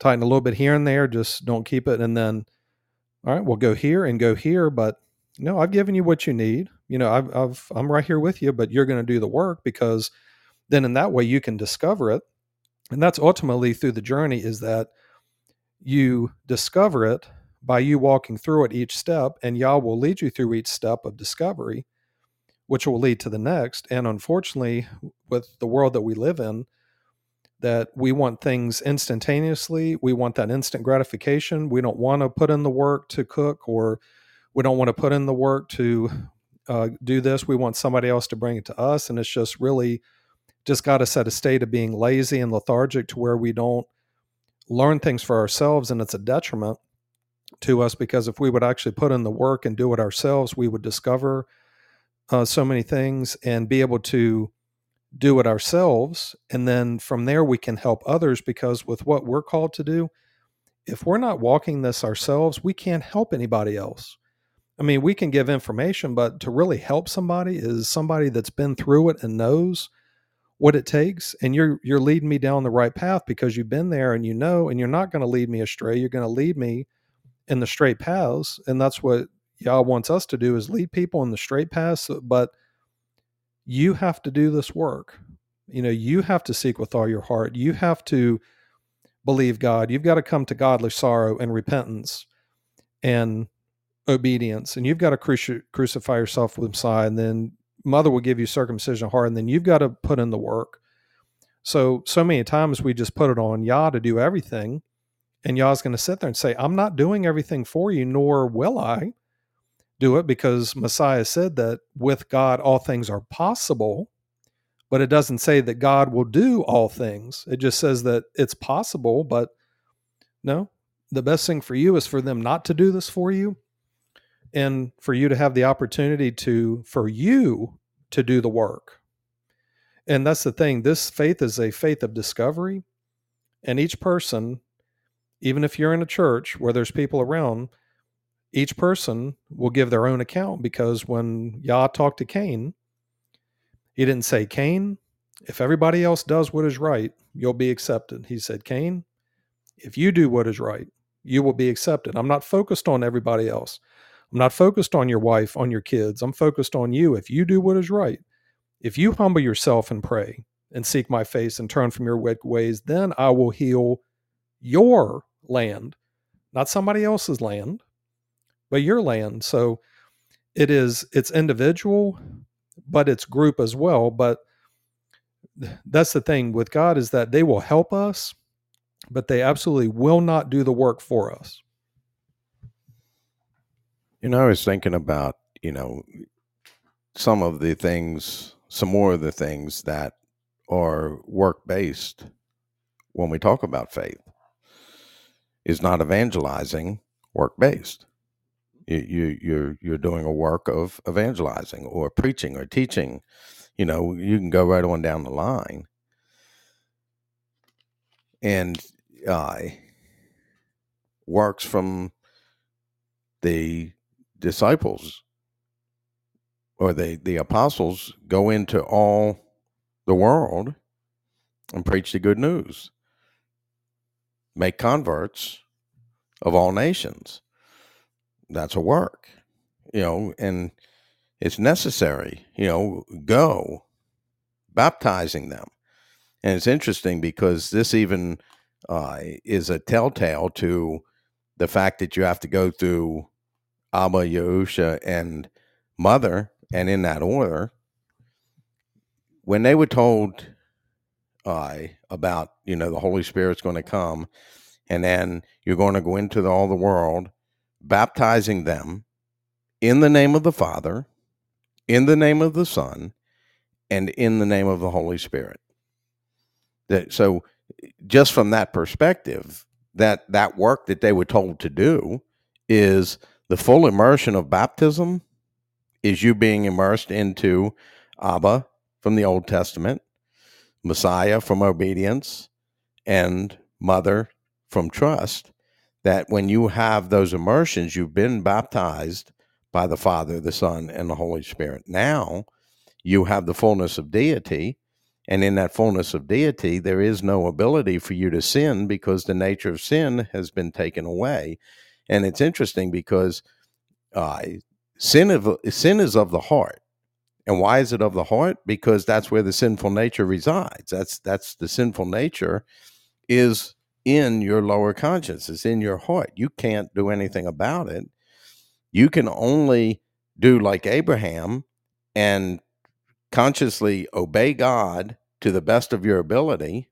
tighten a little bit here and there. Just don't keep it. And then, all right, we'll go here and go here. But no, I've given you what you need. You know, I've, I've I'm right here with you, but you're going to do the work because then in that way you can discover it. And that's ultimately through the journey is that you discover it by you walking through it each step, and Yah will lead you through each step of discovery, which will lead to the next. And unfortunately, with the world that we live in, that we want things instantaneously. We want that instant gratification. We don't want to put in the work to cook, or we don't want to put in the work to uh, do this. We want somebody else to bring it to us. And it's just really just got us at a state of being lazy and lethargic to where we don't learn things for ourselves. And it's a detriment to us because if we would actually put in the work and do it ourselves, we would discover uh, so many things and be able to do it ourselves. And then from there, we can help others because with what we're called to do, if we're not walking this ourselves, we can't help anybody else. I mean, we can give information, but to really help somebody is somebody that's been through it and knows what it takes and you're you're leading me down the right path because you've been there and you know and you're not going to lead me astray you're going to lead me in the straight paths and that's what Yah wants us to do is lead people in the straight paths but you have to do this work you know you have to seek with all your heart you have to believe god you've got to come to godly sorrow and repentance and obedience and you've got to cruci- crucify yourself with Messiah and then mother will give you circumcision of heart, and then you've got to put in the work. So, so many times we just put it on Yah to do everything. And Yah's going to sit there and say, I'm not doing everything for you, nor will I do it because Messiah said that with God, all things are possible. But it doesn't say that God will do all things. It just says that it's possible. But no, the best thing for you is for them not to do this for you and for you to have the opportunity to for you to do the work and that's the thing this faith is a faith of discovery and each person even if you're in a church where there's people around each person will give their own account because when Yah talked to Cain, he didn't say, Cain, if everybody else does what is right, you'll be accepted. He said, Cain, if you do what is right, you will be accepted. I'm not focused on everybody else. I'm not focused on your wife, on your kids. I'm focused on you. If you do what is right, if you humble yourself and pray and seek my face and turn from your wicked ways, then I will heal your land, not somebody else's land, but your land. So it is, it's individual, but it's group as well. But that's the thing with God is that they will help us, but they absolutely will not do the work for us. You know, I was thinking about, you know, some of the things, some more of the things that are work based when we talk about faith is not evangelizing work based. You, you you're you're doing a work of evangelizing or preaching or teaching. You know, you can go right on down the line. And uh, works from the disciples or the, the apostles go into all the world and preach the good news, make converts of all nations. That's a work, you know, and it's necessary, you know, go baptizing them. And it's interesting because this even uh, is a telltale to the fact that you have to go through Abba, Yahusha, and Mother, and in that order, when they were told uh, about, you know, the Holy Spirit's going to come, and then you're going to go into the, all the world, baptizing them in the name of the Father, in the name of the Son, and in the name of the Holy Spirit. That so just from that perspective, that that work that they were told to do is the full immersion of baptism is you being immersed into Abba from the Old Testament, Messiah from obedience, and Mother from trust. That when you have those immersions, you've been baptized by the Father, the Son, and the Holy Spirit. Now you have the fullness of deity. And in that fullness of deity, there is no ability for you to sin because the nature of sin has been taken away. And it's interesting because uh, sin, of, sin is of the heart. And why is it of the heart? Because that's where the sinful nature resides. That's that's the sinful nature is in your lower conscience. It's in your heart. You can't do anything about it. You can only do like Abraham and consciously obey God to the best of your ability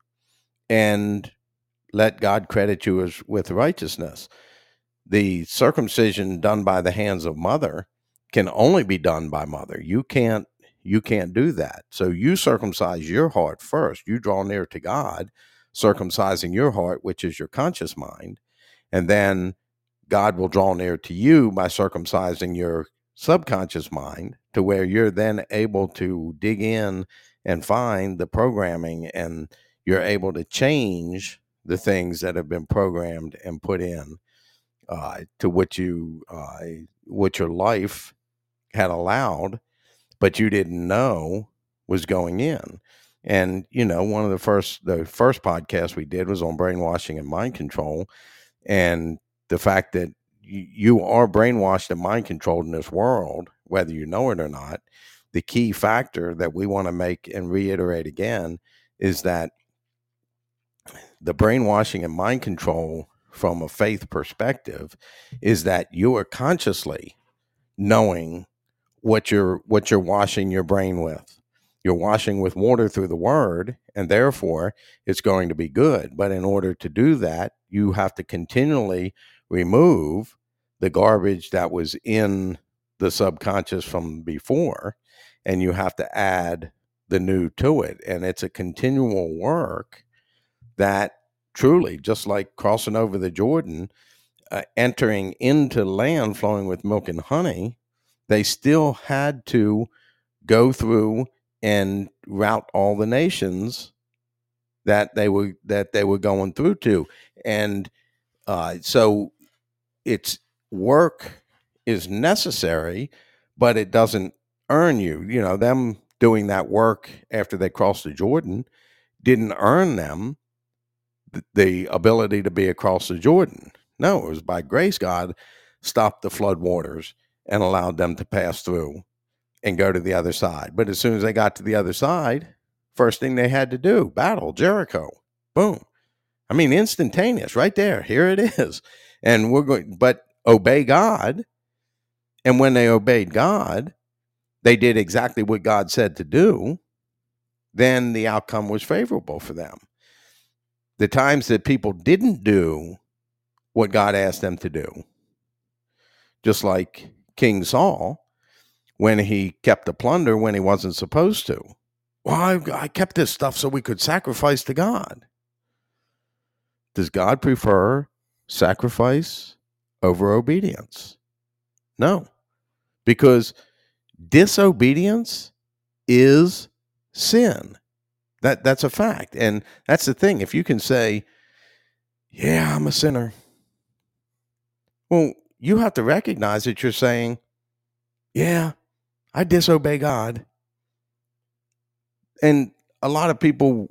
and let God credit you as with righteousness. The circumcision done by the hands of mother can only be done by mother. You can't you can't do that. So you circumcise your heart first. You draw near to God, circumcising your heart, which is your conscious mind, and then God will draw near to you by circumcising your subconscious mind to where you're then able to dig in and find the programming and you're able to change the things that have been programmed and put in uh, to what you uh, what your life had allowed but you didn't know was going in and you know one of the first the first podcast we did was on brainwashing and mind control and the fact that you are brainwashed and mind controlled in this world, whether you know it or not. The key factor that we want to make and reiterate again is that the brainwashing and mind control from a faith perspective is that you are consciously knowing what you're what you're washing your brain with you're washing with water through the word and therefore it's going to be good. But in order to do that you have to continually remove the garbage that was in the subconscious from before and you have to add the new to it. And it's a continual work that truly just like crossing over the jordan uh, entering into land flowing with milk and honey they still had to go through and route all the nations that they were that they were going through to and uh, so it's work is necessary, but it doesn't earn you. You know, them doing that work after they crossed the Jordan didn't earn them the ability to be across the Jordan. No, it was by grace God stopped the flood waters and allowed them to pass through and go to the other side. But as soon as they got to the other side, first thing they had to do, battle Jericho. Boom. I mean, instantaneous, right there. Here it is. And we're going, but obey God. And when they obeyed God, they did exactly what God said to do, then the outcome was favorable for them. The times that people didn't do what God asked them to do, just like King Saul, when he kept the plunder when he wasn't supposed to. Well, I, I kept this stuff so we could sacrifice to God. Does God prefer sacrifice over obedience. No, because disobedience is sin. That that's a fact, and that's the thing. If you can say, "Yeah, I'm a sinner," well, you have to recognize that you're saying, "Yeah, I disobey God," and a lot of people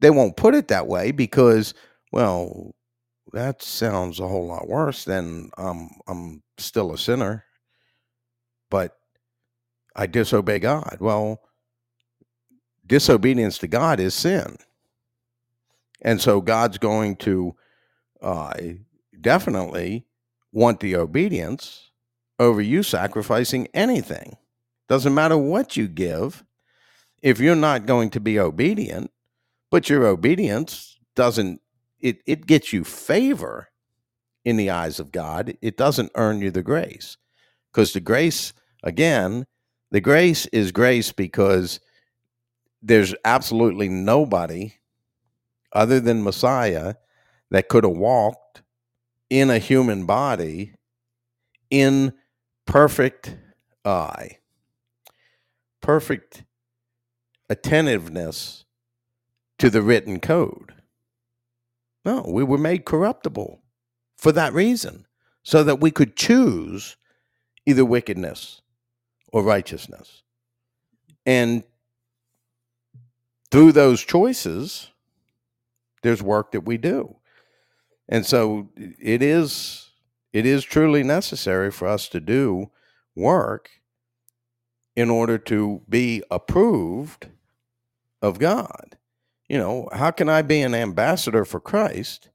they won't put it that way because, well, that sounds a whole lot worse than um, I'm still a sinner, but I disobey God. Well, disobedience to God is sin. And so God's going to uh, definitely want the obedience over you sacrificing anything. Doesn't matter what you give. If you're not going to be obedient, but your obedience doesn't it it gets you favor in the eyes of God. It doesn't earn you the grace. Because the grace, again, the grace is grace because there's absolutely nobody other than Messiah that could have walked in a human body in perfect eye, perfect attentiveness to the written code. No, we were made corruptible for that reason, so that we could choose either wickedness or righteousness. And through those choices, there's work that we do. And so it is it is truly necessary for us to do work in order to be approved of God. You know, how can I be an ambassador for Christ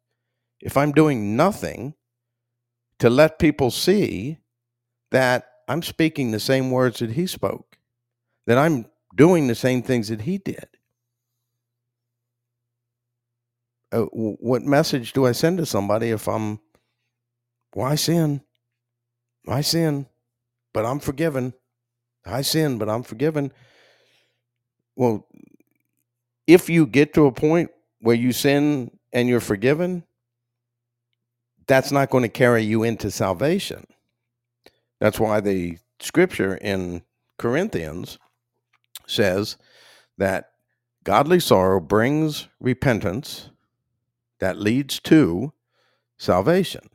if I'm doing nothing to let people see that I'm speaking the same words that he spoke, that I'm doing the same things that he did. Uh, what message do I send to somebody if I'm, why sin? Why sin? But I'm forgiven. I sin, but I'm forgiven. Well, if you get to a point where you sin and you're forgiven, that's not going to carry you into salvation. That's why the scripture in Corinthians says that godly sorrow brings repentance that leads to salvation.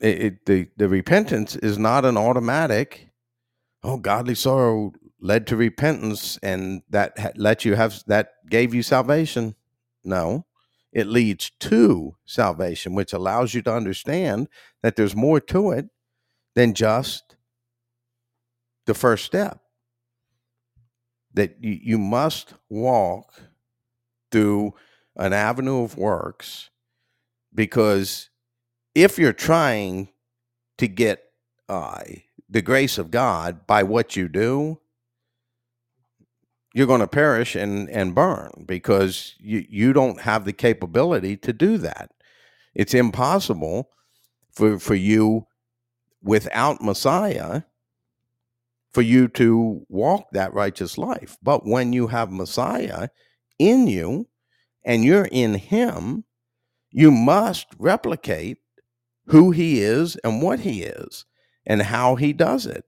It, it, the, the repentance is not an automatic, oh, godly sorrow led to repentance and that let you have that gave you salvation. No, it leads to salvation, which allows you to understand that there's more to it than just the first step. That you, you must walk through an avenue of works because if you're trying to get uh, the grace of God by what you do, you're going to perish and, and burn because you, you don't have the capability to do that. It's impossible for, for you without Messiah for you to walk that righteous life. But when you have Messiah in you and you're in him, you must replicate who he is and what he is and how he does it.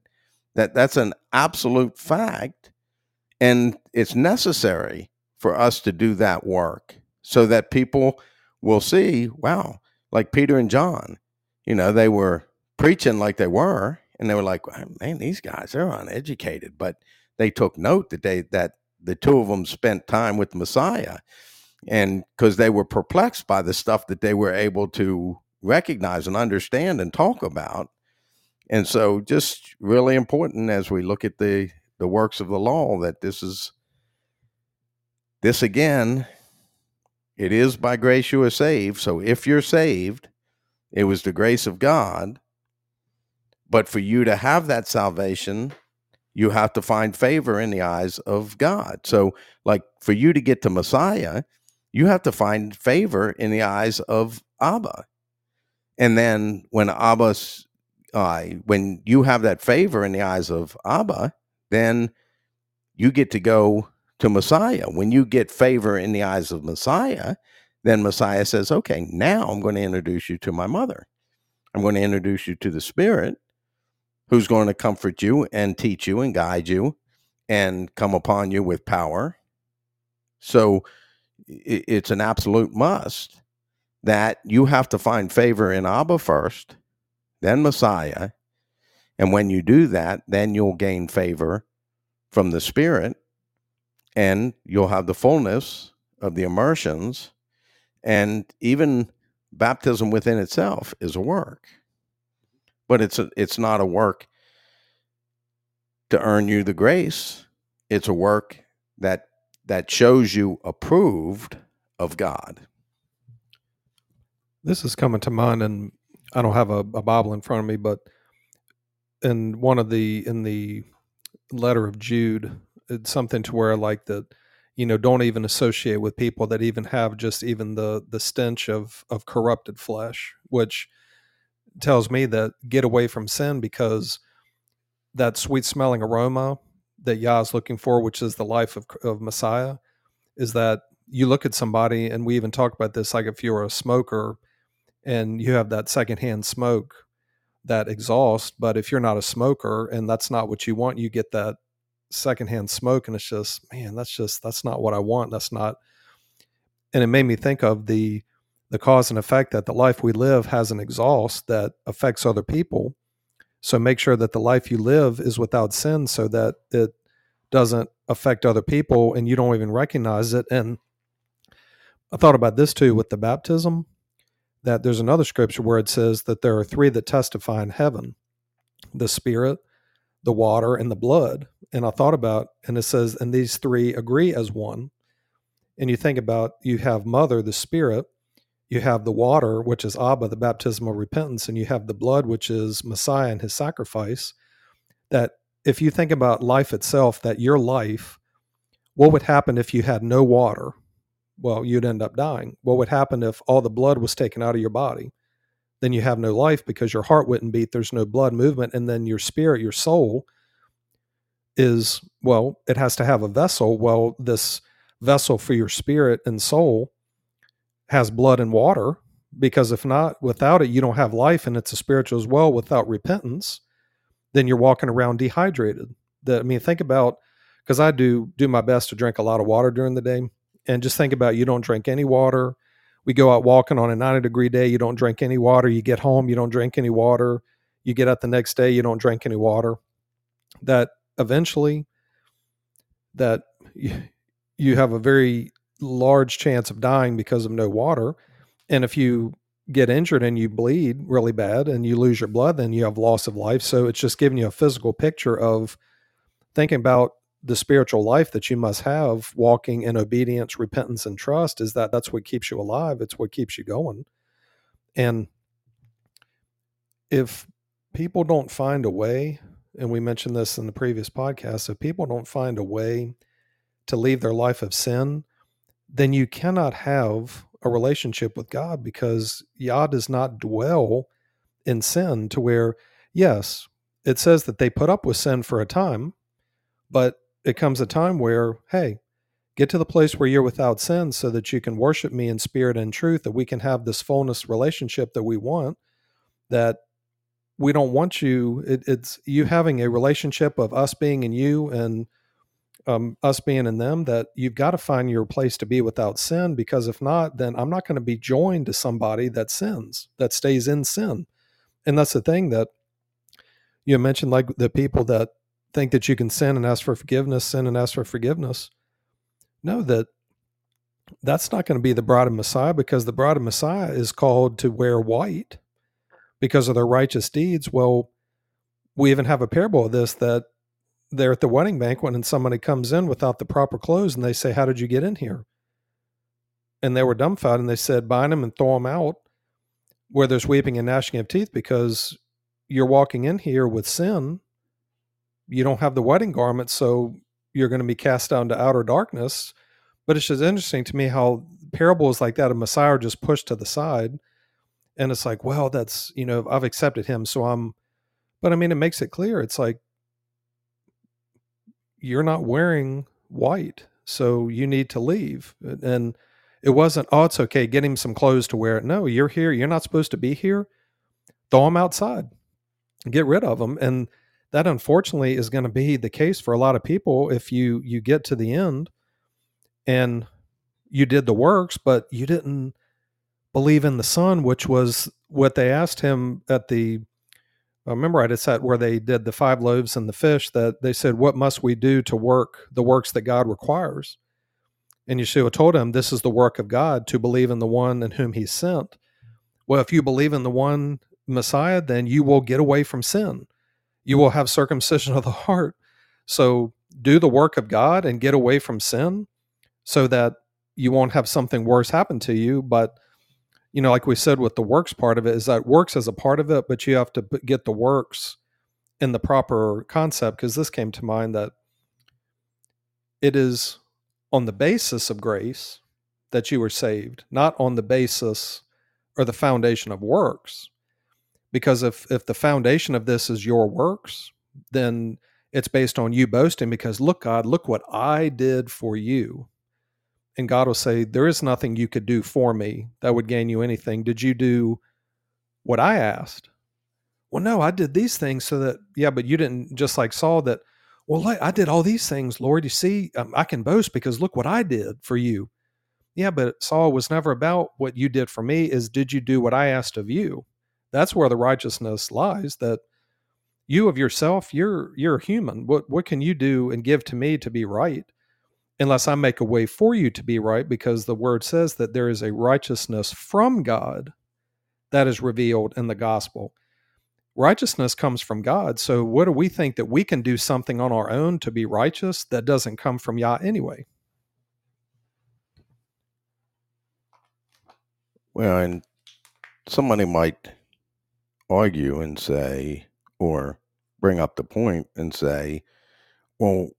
That that's an absolute fact and it's necessary for us to do that work so that people will see, wow, like Peter and John, you know, they were preaching like they were, and they were like, man, these guys are uneducated, but they took note that they that the two of them spent time with Messiah, and because they were perplexed by the stuff that they were able to recognize and understand and talk about, and so just really important as we look at the the works of the law that this is this again it is by grace you are saved so if you're saved it was the grace of god but for you to have that salvation, you have to find favor in the eyes of God. So, like for you to get to Messiah, you have to find favor in the eyes of Abba. And then when Abba's, uh, when you have that favor in the eyes of Abba, then you get to go to Messiah. When you get favor in the eyes of Messiah, then Messiah says, okay, now I'm going to introduce you to my mother. I'm going to introduce you to the Spirit who's going to comfort you and teach you and guide you and come upon you with power. So it's an absolute must that you have to find favor in Abba first, then Messiah. And when you do that, then you'll gain favor from the Spirit and you'll have the fullness of the immersions. And even baptism within itself is a work but it's a, it's not a work to earn you the grace. It's a work that that shows you approved of God. This is coming to mind, and I don't have a, a Bible in front of me, but in one of the in the letter of Jude, it's something to where like that, you know, don't even associate with people that even have just even the the stench of of corrupted flesh, which tells me that get away from sin because that sweet smelling aroma that Yah is looking for, which is the life of, of Messiah, is that you look at somebody, and we even talked about this like if you're a smoker and you have that secondhand smoke, that exhaust, but if you're not a smoker and that's not what you want, you get that secondhand smoke, and it's just, man, that's just, that's not what I want. That's not, and it made me think of the, the cause and effect that the life we live has an exhaust that affects other people. So make sure that the life you live is without sin so that it doesn't affect other people and you don't even recognize it. And I thought about this too with the baptism that there's another scripture where it says that there are three that testify in heaven the spirit, the water, and the blood. And I thought about, and it says, and these three agree as one. And you think about, you have mother, the spirit, you have the water, which is Abba, the baptism of repentance, and you have the blood, which is Messiah and his sacrifice. That if you think about life itself, that your life, what would happen if you had no water? Well, you'd end up dying. What would happen if all the blood was taken out of your body? Then you have no life because your heart wouldn't beat, there's no blood movement, and then your spirit, your soul, is well, it has to have a vessel. Well, this vessel for your spirit and soul has blood and water because if not without it you don't have life and it's a spiritual as well without repentance then you're walking around dehydrated that i mean think about because i do do my best to drink a lot of water during the day and just think about you don't drink any water we go out walking on a 90 degree day you don't drink any water you get home you don't drink any water you get up the next day you don't drink any water that eventually that you have a very large chance of dying because of no water. And if you get injured and you bleed really bad and you lose your blood, then you have loss of life. So it's just giving you a physical picture of thinking about the spiritual life that you must have walking in obedience, repentance, and trust is that that's what keeps you alive. It's what keeps you going. And if people don't find a way, and we mentioned this in the previous podcast, if people don't find a way to leave their life of sin, then you cannot have a relationship with God because Yah does not dwell in sin to where, yes, it says that they put up with sin for a time, but it comes a time where, hey, get to the place where you're without sin so that you can worship me in spirit and truth, that we can have this fullness relationship that we want, that we don't want you, it, it's you having a relationship of us being in you and um, us being in them that you've got to find your place to be without sin because if not then i'm not going to be joined to somebody that sins that stays in sin. And that's the thing that you mentioned like the people that think that you can sin and ask for forgiveness sin and ask for forgiveness know that that's not going to be the bride of messiah because the bride of messiah is called to wear white because of their righteous deeds well we even have a parable of this that they're at the wedding banquet and somebody comes in without the proper clothes and they say, How did you get in here? And they were dumbfounded and they said, Bind them and throw them out where there's weeping and gnashing of teeth because you're walking in here with sin. You don't have the wedding garment, so you're going to be cast down to outer darkness. But it's just interesting to me how parables like that of Messiah are just pushed to the side. And it's like, well, that's, you know, I've accepted him. So I'm, but I mean, it makes it clear. It's like, you're not wearing white, so you need to leave. And it wasn't, oh, it's okay, get him some clothes to wear. No, you're here. You're not supposed to be here. Throw him outside, get rid of him. And that unfortunately is going to be the case for a lot of people if you you get to the end and you did the works but you didn't believe in the son which was what they asked him at the I remember right, it's that where they did the five loaves and the fish that they said, What must we do to work the works that God requires? And Yeshua told him, This is the work of God to believe in the one in whom he sent. Well, if you believe in the one Messiah, then you will get away from sin. You will have circumcision of the heart. So do the work of God and get away from sin so that you won't have something worse happen to you. But you know, like we said with the works part of it, is that works as a part of it, but you have to get the works in the proper concept. Because this came to mind that it is on the basis of grace that you were saved, not on the basis or the foundation of works. Because if if the foundation of this is your works, then it's based on you boasting because look God, look what I did for you. And God will say, There is nothing you could do for me that would gain you anything. Did you do what I asked? Well, no, I did these things so that, yeah, but you didn't just like Saul that, well, I did all these things, Lord. You see, um, I can boast because look what I did for you. Yeah, but Saul was never about what you did for me, is did you do what I asked of you? That's where the righteousness lies, that you of yourself, you're you're human. What what can you do and give to me to be right? Unless I make a way for you to be right, because the word says that there is a righteousness from God that is revealed in the gospel. Righteousness comes from God. So, what do we think that we can do something on our own to be righteous that doesn't come from Yah anyway? Well, and somebody might argue and say, or bring up the point and say, well,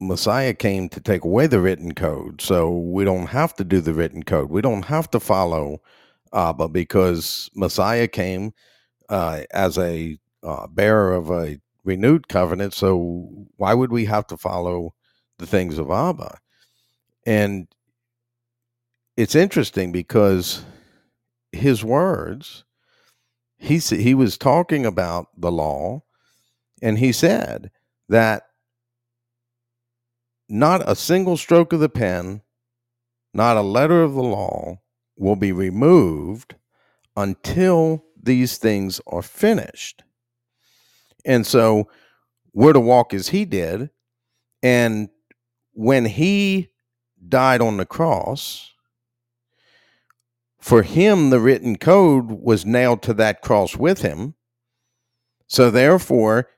Messiah came to take away the written code, so we don't have to do the written code. We don't have to follow Abba because Messiah came uh, as a uh, bearer of a renewed covenant. So why would we have to follow the things of Abba? And it's interesting because his words, he he was talking about the law, and he said that not a single stroke of the pen, not a letter of the law will be removed until these things are finished. And so we're to walk as he did. And when he died on the cross, for him, the written code was nailed to that cross with him. So therefore,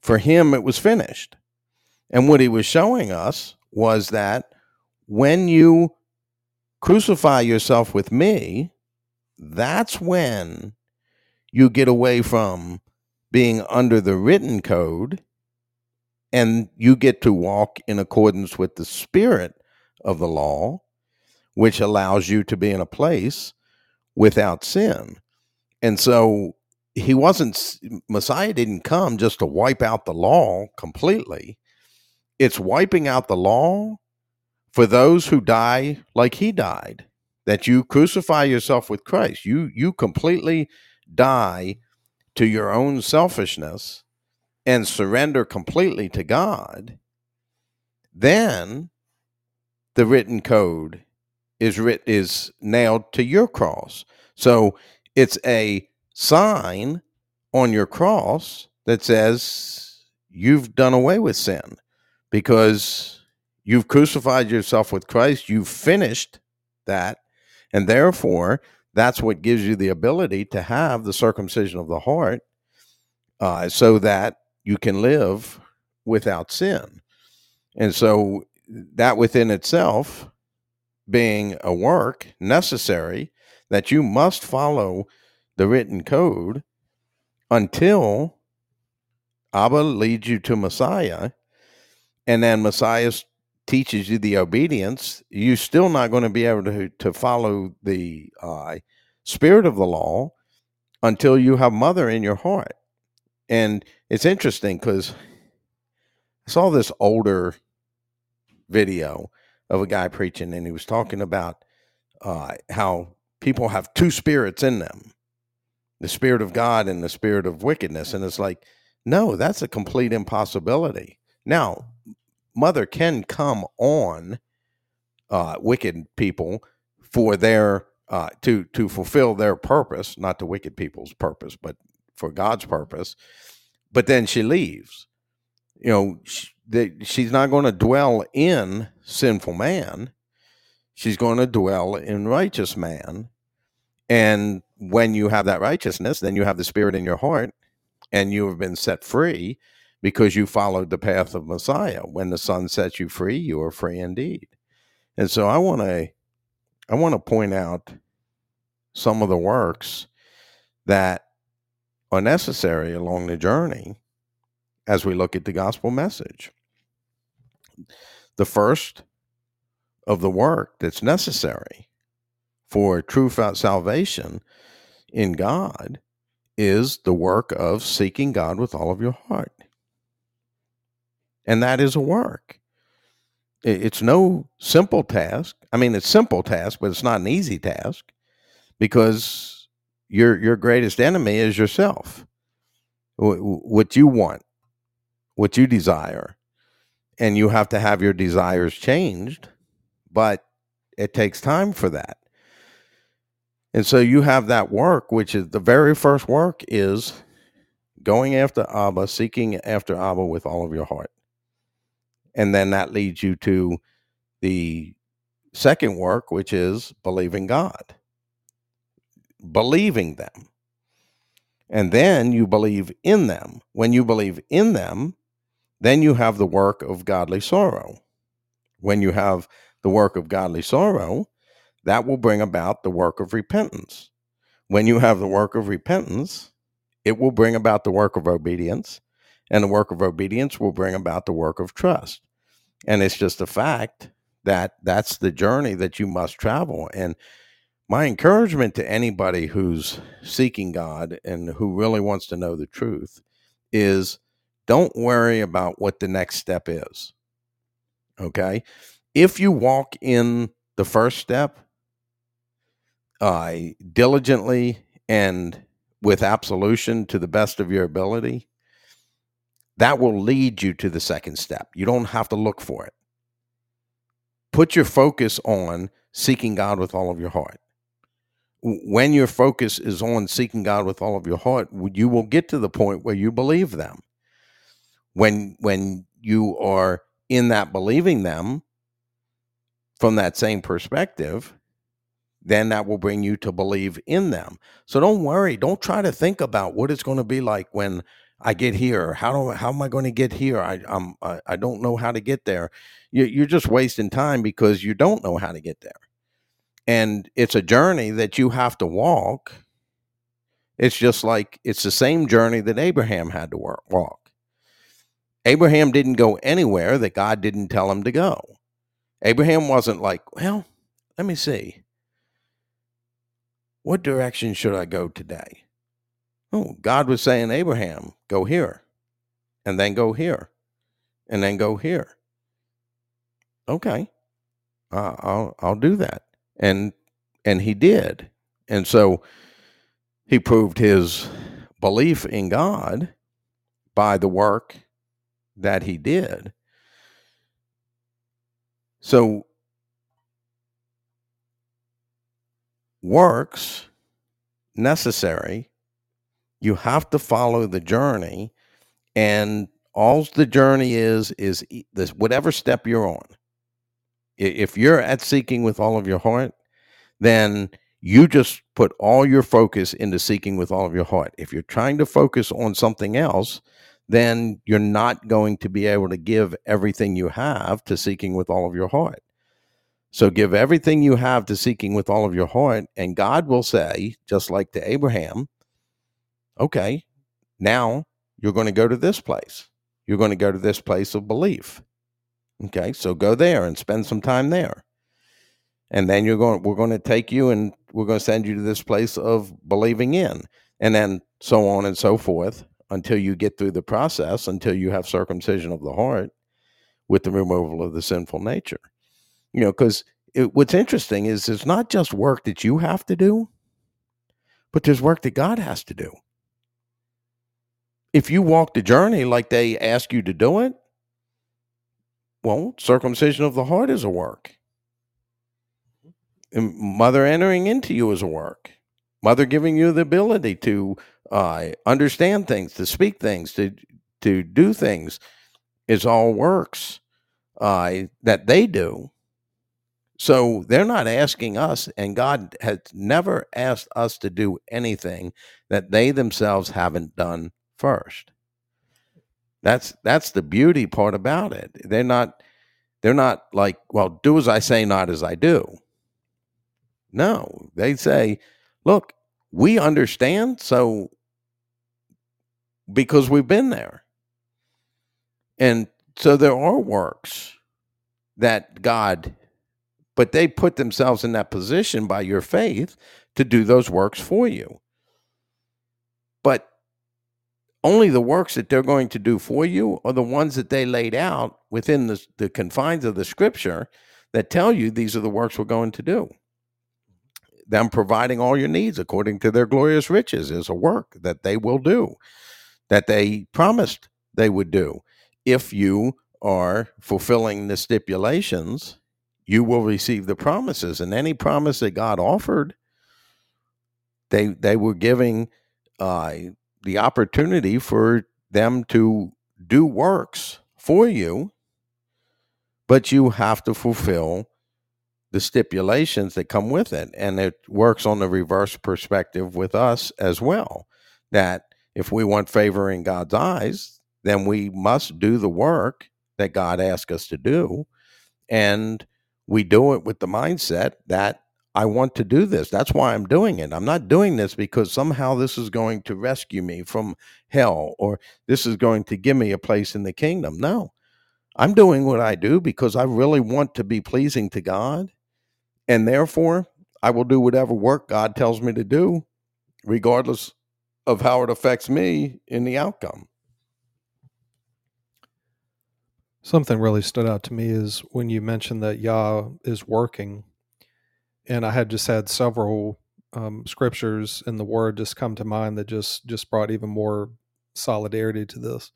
for him, it was finished. And what he was showing us was that when you crucify yourself with me, that's when you get away from being under the written code and you get to walk in accordance with the spirit of the law, which allows you to be in a place without sin. And so he wasn't, Messiah didn't come just to wipe out the law completely. It's wiping out the law for those who die like he died, that you crucify yourself with Christ. You, you completely die to your own selfishness and surrender completely to God, then the written code is writ- is nailed to your cross. So it's a sign on your cross that says you've done away with sin because you've crucified yourself with Christ, you've finished that, and therefore that's what gives you the ability to have the circumcision of the heart uh, so that you can live without sin. And so that within itself being a work necessary that you must follow the written code until Abba leads you to Messiah and then Messiah teaches you the obedience, you're still not going to be able to, to follow the uh, spirit of the law until you have mother in your heart. And it's interesting because I saw this older video of a guy preaching, and he was talking about uh, how people have two spirits in them the spirit of God and the spirit of wickedness. And it's like, no, that's a complete impossibility. Now, mother can come on uh, wicked people for their uh, to to fulfill their purpose, not the wicked people's purpose, but for God's purpose. But then she leaves. You know, she, the, she's not going to dwell in sinful man. She's going to dwell in righteous man. And when you have that righteousness, then you have the spirit in your heart, and you have been set free because you followed the path of Messiah. When the Son sets you free, you are free indeed. And so I want to I want to point out some of the works that are necessary along the journey as we look at the gospel message. The first of the work that's necessary for true salvation in God is the work of seeking God with all of your heart. And that is a work. It's no simple task. I mean, it's simple task, but it's not an easy task because your your greatest enemy is yourself. What you want, what you desire, and you have to have your desires changed, but it takes time for that. And so you have that work, which is the very first work is going after Abba, seeking after Abba with all of your heart. And then that leads you to the second work, which is believing God, believing them. And then you believe in them. When you believe in them, then you have the work of godly sorrow. When you have the work of godly sorrow, that will bring about the work of repentance. When you have the work of repentance, it will bring about the work of obedience, and the work of obedience will bring about the work of trust. And it's just a fact that that's the journey that you must travel. And my encouragement to anybody who's seeking God and who really wants to know the truth is don't worry about what the next step is. Okay? If you walk in the first step, uh, diligently and with absolution to the best of your ability, that will lead you to the second step. You don't have to look for it. Put your focus on seeking God with all of your heart. When your focus is on seeking God with all of your heart, you will get to the point where you believe them. When when you are in that believing them from that same perspective, then that will bring you to believe in them. So don't worry. Don't try to think about what it's going to be like when I get here. How do how am I going to get here? I I'm I, I don't know how to get there. You, you're just wasting time because you don't know how to get there, and it's a journey that you have to walk. It's just like it's the same journey that Abraham had to work, walk. Abraham didn't go anywhere that God didn't tell him to go. Abraham wasn't like, well, let me see what direction should I go today? Oh, God was saying, Abraham, go here, and then go here, and then go here. Okay, uh, I'll I'll do that, and and he did, and so he proved his belief in God by the work that he did. So works necessary. You have to follow the journey, and all the journey is is this whatever step you're on. If you're at seeking with all of your heart, then you just put all your focus into seeking with all of your heart. If you're trying to focus on something else, then you're not going to be able to give everything you have to seeking with all of your heart. So give everything you have to seeking with all of your heart, and God will say, just like to Abraham, okay, now you're going to go to this place. You're going to go to this place of belief. Okay, so go there and spend some time there. And then you're going we're going to take you and we're going to send you to this place of believing in. And then so on and so forth until you get through the process until you have circumcision of the heart with the removal of the sinful nature you know, because what's interesting is it's not just work that you have to do, but there's work that God has to do. If you walk the journey like they ask you to do it, well, circumcision of the heart is a work. And mother entering into you is a work. Mother giving you the ability to uh, understand things, to speak things, to to do things, is all works uh, that they do so they're not asking us, and God has never asked us to do anything that they themselves haven't done first. That's that's the beauty part about it. They're not they're not like, well, do as I say, not as I do. No, they say, look, we understand, so because we've been there. And so there are works that God but they put themselves in that position by your faith to do those works for you. But only the works that they're going to do for you are the ones that they laid out within the, the confines of the scripture that tell you these are the works we're going to do. Them providing all your needs according to their glorious riches is a work that they will do, that they promised they would do. If you are fulfilling the stipulations, you will receive the promises. And any promise that God offered, they they were giving uh, the opportunity for them to do works for you, but you have to fulfill the stipulations that come with it. And it works on the reverse perspective with us as well. That if we want favor in God's eyes, then we must do the work that God asks us to do. And we do it with the mindset that I want to do this. That's why I'm doing it. I'm not doing this because somehow this is going to rescue me from hell or this is going to give me a place in the kingdom. No, I'm doing what I do because I really want to be pleasing to God. And therefore, I will do whatever work God tells me to do, regardless of how it affects me in the outcome. Something really stood out to me is when you mentioned that Yah is working and I had just had several um, scriptures in the Word just come to mind that just just brought even more solidarity to this.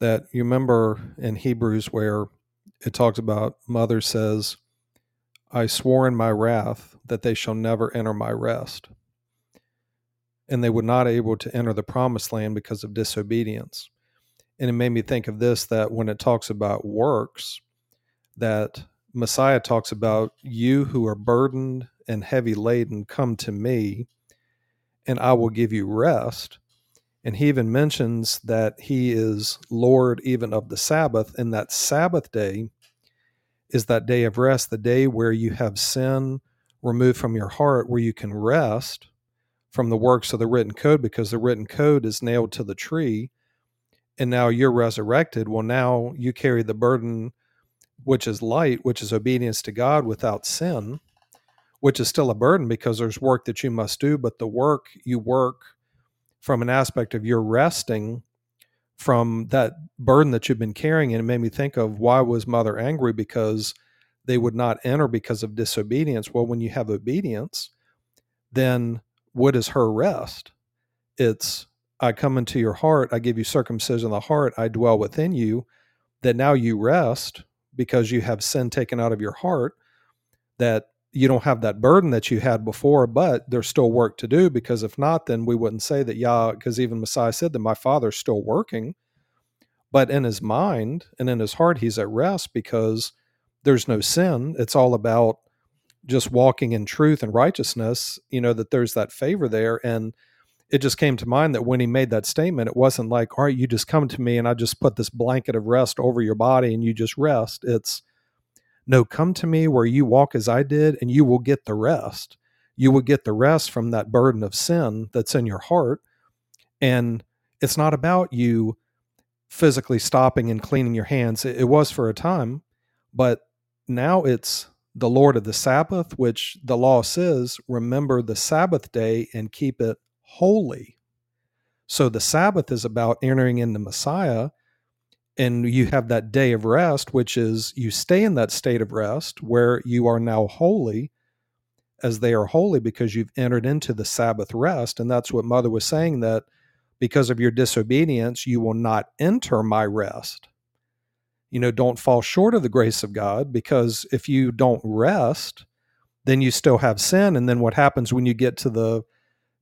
That you remember in Hebrews where it talks about mother says, "I swore in my wrath that they shall never enter my rest." And they were not able to enter the promised land because of disobedience. And it made me think of this that when it talks about works, that Messiah talks about you who are burdened and heavy laden, come to me, and I will give you rest. And he even mentions that he is Lord even of the Sabbath, and that Sabbath day is that day of rest, the day where you have sin removed from your heart, where you can rest from the works of the written code because the written code is nailed to the tree. And now you're resurrected. Well, now you carry the burden which is light, which is obedience to God without sin, which is still a burden because there's work that you must do, but the work you work from an aspect of your resting from that burden that you've been carrying. And it made me think of why was mother angry? Because they would not enter because of disobedience. Well, when you have obedience, then what is her rest? It's I come into your heart, I give you circumcision of the heart, I dwell within you, that now you rest because you have sin taken out of your heart that you don't have that burden that you had before, but there's still work to do because if not, then we wouldn't say that, yeah, because even Messiah said that my father's still working. But in his mind and in his heart, he's at rest because there's no sin. It's all about just walking in truth and righteousness, you know, that there's that favor there. And it just came to mind that when he made that statement, it wasn't like, all right, you just come to me and I just put this blanket of rest over your body and you just rest. It's no, come to me where you walk as I did and you will get the rest. You will get the rest from that burden of sin that's in your heart. And it's not about you physically stopping and cleaning your hands. It, was for a time, but now it's the Lord of the Sabbath, which the law says, remember the Sabbath day and keep it holy. So the Sabbath is about entering into Messiah, and you have that day of rest, which is you stay in that state of rest where you are now holy as they are holy because you've entered into the Sabbath rest. And that's what Mother was saying that because of your disobedience, you will not enter my rest. You know, don't fall short of the grace of God because if you don't rest, then you still have sin. And then what happens when you get to the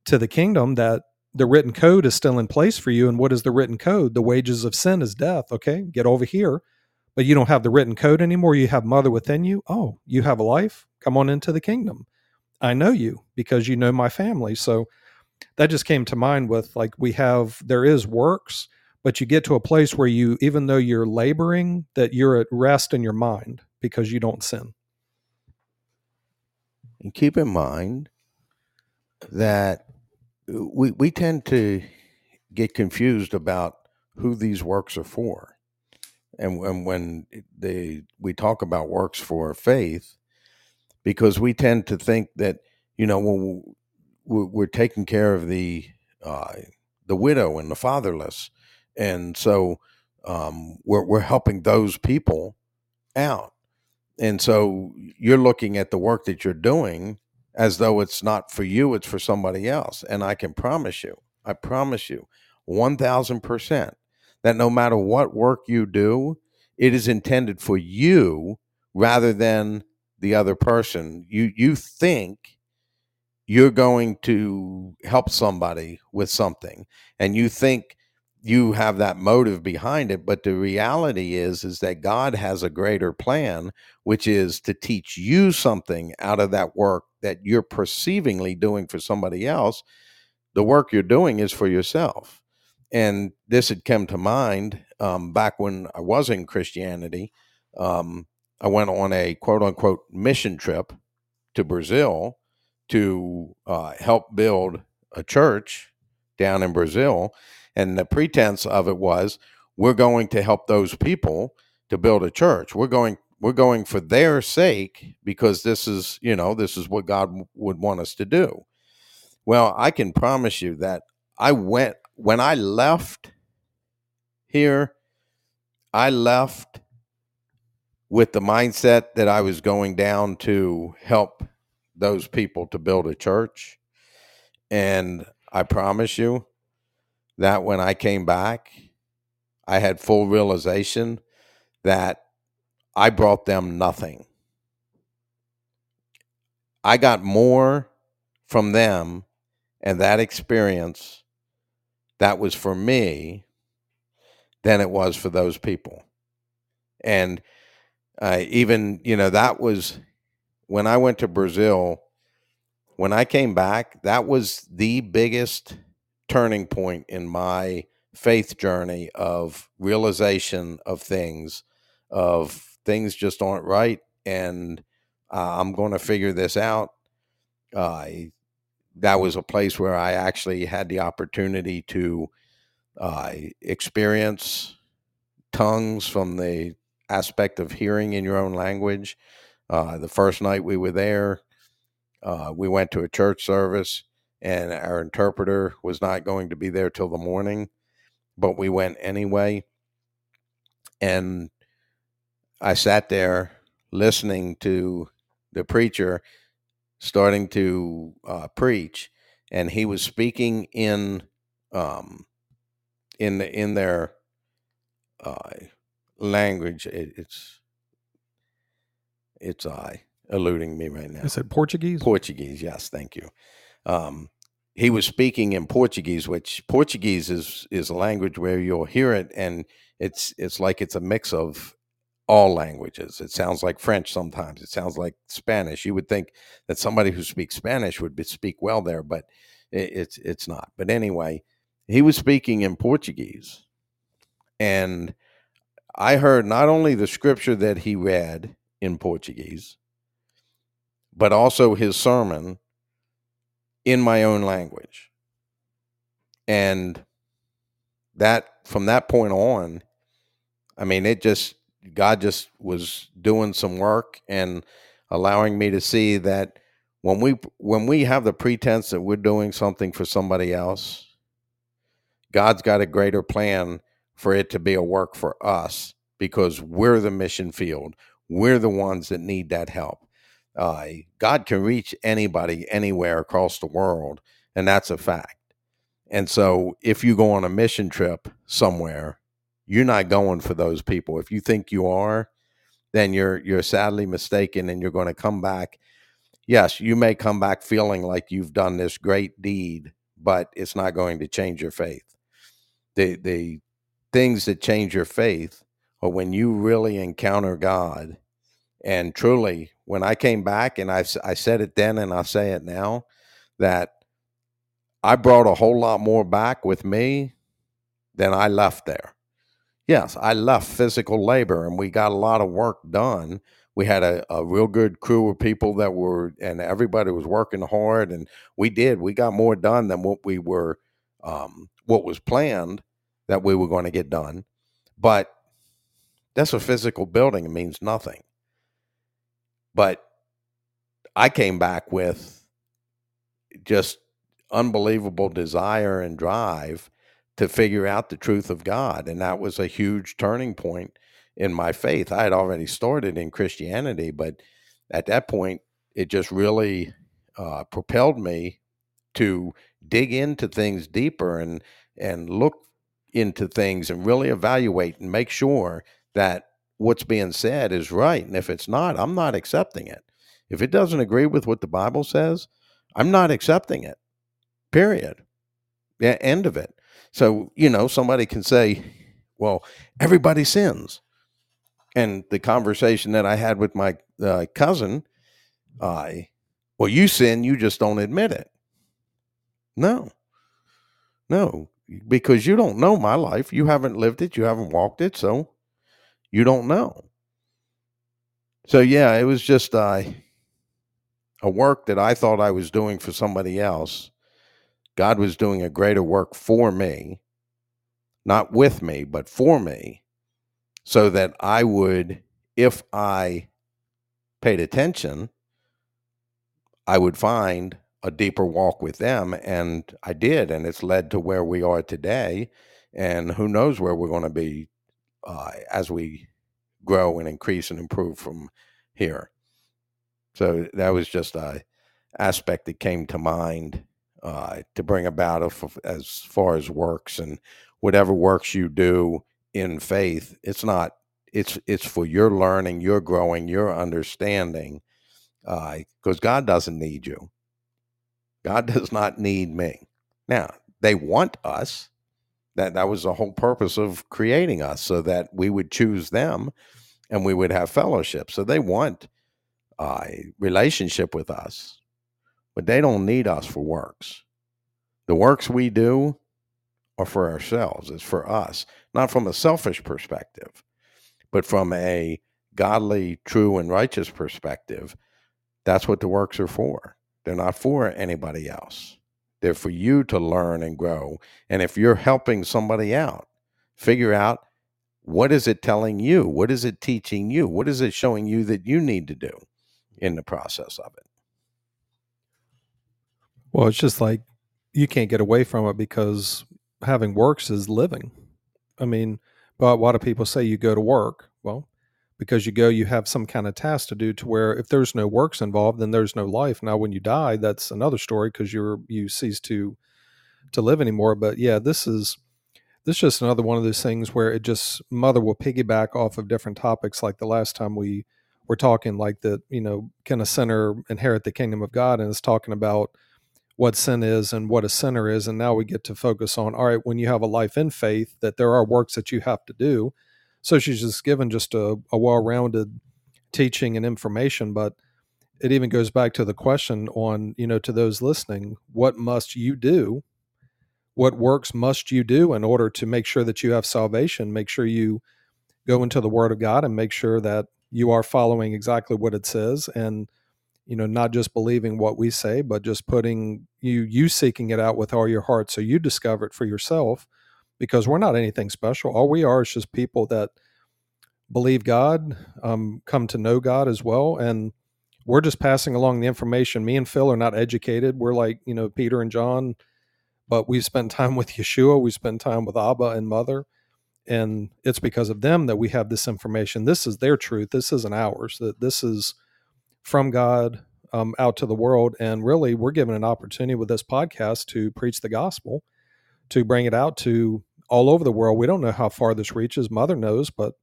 to the kingdom that the written code is still in place for you. And what is the written code? The wages of sin is death. Okay, get over here. But you don't have the written code anymore. You have mother within you. Oh, you have a life? Come on into the kingdom. I know you because you know my family. So that just came to mind with like we have, there is works, but you get to a place where you, even though you're laboring, that you're at rest in your mind because you don't sin. And keep in mind that we we tend to get confused about who these works are for, and, and when they we talk about works for faith, because we tend to think that you know when we're, we're taking care of the uh, the widow and the fatherless, and so um, we're we're helping those people out. And so you're looking at the work that you're doing as though it's not for you, it's for somebody else. And I can promise you, I promise you, 1000% that no matter what work you do, it is intended for you rather than the other person. You you think you're going to help somebody with something and you think you have that motive behind it but the reality is is that god has a greater plan which is to teach you something out of that work that you're perceivingly doing for somebody else. The work you're doing is for yourself. And this had come to mind um, back when i was in christianity um, i went on a quote unquote mission trip to brazil to uh, help build a church down in brazil and the pretense of it was we're going to help those people to build a church. We're going we're going for their sake because this is, you know, this is what God would want us to do. Well, I can promise you that I went when I left here, I left with the mindset that I was going down to help those people to build a church. And I promise you, that when I came back, I had full realization that I brought them nothing. I got more from them and that experience that was for me than it was for those people. And uh, even, you know, that was when I went to Brazil, when I came back, that was the biggest turning point in my faith journey of realization of things, of things just aren't right, and uh, I'm going to figure this out. Uh, that was a place where I actually had the opportunity to uh, experience tongues from the aspect of hearing in your own language. Uh, the first night we were there, uh, we went to a church service and our interpreter was not going to be there till the morning, but we went anyway. And I sat there listening to the preacher starting to uh, preach, and he was speaking in um, in the, in their uh, language. It, it's it's uh, eluding me right now. Is it Portuguese? Portuguese, yes, thank you. Um, he was speaking in Portuguese, which Portuguese is is a language where you'll hear it, and it's it's like it's a mix of all languages. It sounds like French sometimes. It sounds like Spanish. You would think that somebody who speaks Spanish would be, speak well there, but it, it's it's not. But anyway, he was speaking in Portuguese, and I heard not only the scripture that he read in Portuguese, but also his sermon in my own language. And that from that point on, I mean, it just, God just was doing some work and allowing me to see that when we when we have the pretense that we're doing something for somebody else, God's got a greater plan for it to be a work for us because we're the mission field. We're the ones that need that help. Uh, God can reach anybody anywhere across the world, and that's a fact. And so, if you go on a mission trip somewhere, you're not going for those people. If you think you are, then you're you're sadly mistaken, and you're going to come back. Yes, you may come back feeling like you've done this great deed, but it's not going to change your faith. The the things that change your faith are when you really encounter God and truly, when I came back, and I, I said it then and I'll say it now, that I brought a whole lot more back with me than I left there. Yes, I left physical labor and we got a lot of work done. We had a, a real good crew of people that were, and everybody was working hard, and we did. We got more done than what we were, um, what was planned that we were going to get done. But that's a physical building. It means nothing. But I came back with just unbelievable desire and drive to figure out the truth of God. And that was a huge turning point in my faith. I had already started in Christianity, but at that point, it just really uh, propelled me to dig into things deeper and and look into things and really evaluate and make sure that what's being said is right. And if it's not, I'm not accepting it. If it doesn't agree with what the Bible says, I'm not accepting it. Period. Yeah, end of it. So, you know, somebody can say, well, everybody sins. And the conversation that I had with my uh, cousin, I, well, you sin, you just don't admit it. No, no, because you don't know my life. You haven't lived it. You haven't walked it. So you don't know. So, yeah, it was just uh, a work that I thought I was doing for somebody else. God was doing a greater work for me, not with me, but for me, so that I would, if I paid attention, I would find a deeper walk with them. And I did. And it's led to where we are today. And who knows where we're going to be uh, as we grow and increase and improve from here. So that was just a aspect that came to mind uh, to bring about as far as works and whatever works you do in faith. It's not. It's it's for your learning, your growing, your understanding. Because uh, God doesn't need you. God does not need me. Now, they want us. That that was the whole purpose of creating us so that we would choose them and we would have fellowship. So they want a relationship with us, but they don't need us for works. The works we do are for ourselves, it's for us, not from a selfish perspective, but from a godly, true, and righteous perspective. That's what the works are for. They're not for anybody else. They're for you to learn and grow. And if you're helping somebody out, figure out what is it telling you? What is it teaching you? What is it showing you that you need to do in the process of it? Well, it's just like you can't get away from it because having works is living. I mean, but why do people say you go to work? Well, because you go, you have some kind of task to do to where if there's no works involved, then there's no life. Now, when you die, that's another story because you're you cease to to live anymore. But yeah, this is this is just another one of those things where it just mother will piggyback off of different topics. Like the last time we were talking, like that, you know, can a sinner inherit the kingdom of God? And it's talking about what sin is and what a sinner is. And now we get to focus on all right, when you have a life in faith, that there are works that you have to do so she's just given just a, a well-rounded teaching and information, but it even goes back to the question on, you know, to those listening, what must you do? What works must you do in order to make sure that you have salvation? Make sure you go into the word of God and make sure that you are following exactly what it says and you know not just believing what we say but just putting you you seeking it out with all your heart so you discover it for yourself because we're not anything special. All we are is just people that believe God, um, come to know God as well, and we're just passing along the information. Me and Phil are not educated. We're like you know Peter and John, but we spent time with Yeshua. We spend time with Abba and Mother, and it's because of them that we have this information. This is their truth. This isn't ours. That this is from God um, out to the world, and really, we're given an opportunity with this podcast to preach the gospel, to bring it out to all over the world. We don't know how far this reaches. Mother knows, but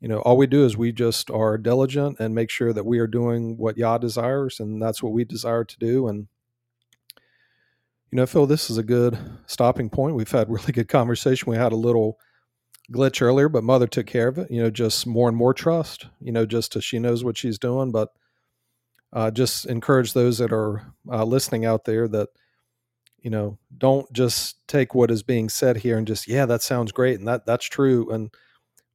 you know, all we do is we just are diligent and make sure that we are doing what Yah desires, and that's what we desire to do. And you know, Phil, this is a good stopping point. We've had really good conversation. We had a little glitch earlier, but Mother took care of it. You know, just more and more trust. You know, just as she knows what she's doing. But uh, just encourage those that are uh, listening out there that you know don't just take what is being said here and just yeah that sounds great and that that's true and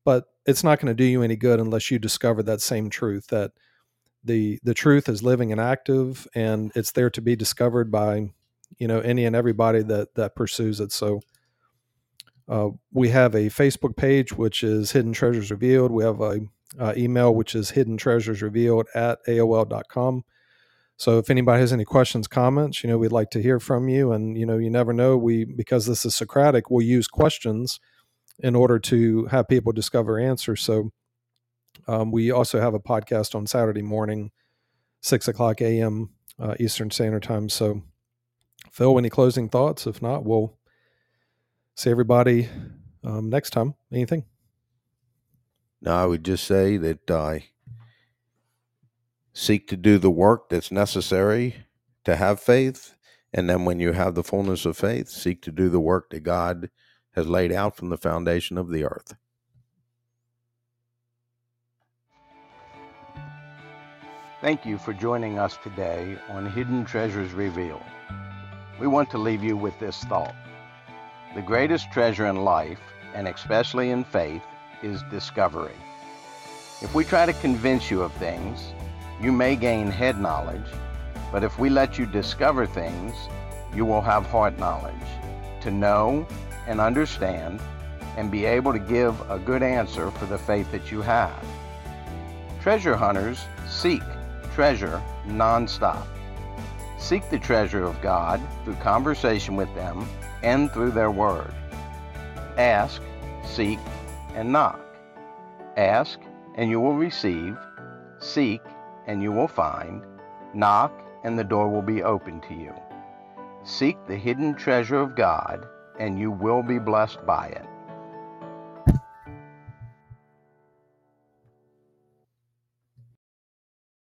but it's not going to do you any good unless you discover that same truth that the the truth is living and active and it's there to be discovered by you know any and everybody that that pursues it. So uh, we have a facebook page which is hidden treasures revealed. We have a uh, email which is hidden treasures revealed at aol.com So if anybody has any questions, comments, you know, we'd like to hear from you. And you know, you never know. We because this is Socratic, we'll use questions in order to have people discover answers. So um, we also have a podcast on Saturday morning, six o'clock a.m. Uh, Eastern Standard Time. So, Phil, any closing thoughts? If not, we'll see everybody um, next time. Anything? No, I would just say that I seek to do the work that's necessary to have faith. And then when you have the fullness of faith, seek to do the work that God has laid out from the foundation of the earth. Thank you for joining us today on Hidden Treasures Revealed. We want to leave you with this thought. The greatest treasure in life, and especially in faith, is discovery. If we try to convince you of things, you may gain head knowledge, but if we let you discover things, you will have heart knowledge to know and understand and be able to give a good answer for the faith that you have. Treasure hunters seek treasure nonstop. Seek the treasure of God through conversation with them and through their word. Ask, seek, and knock. Ask, and you will receive. Seek, and you will find. Knock, and the door will be open to you. Seek the hidden treasure of God, and you will be blessed by it.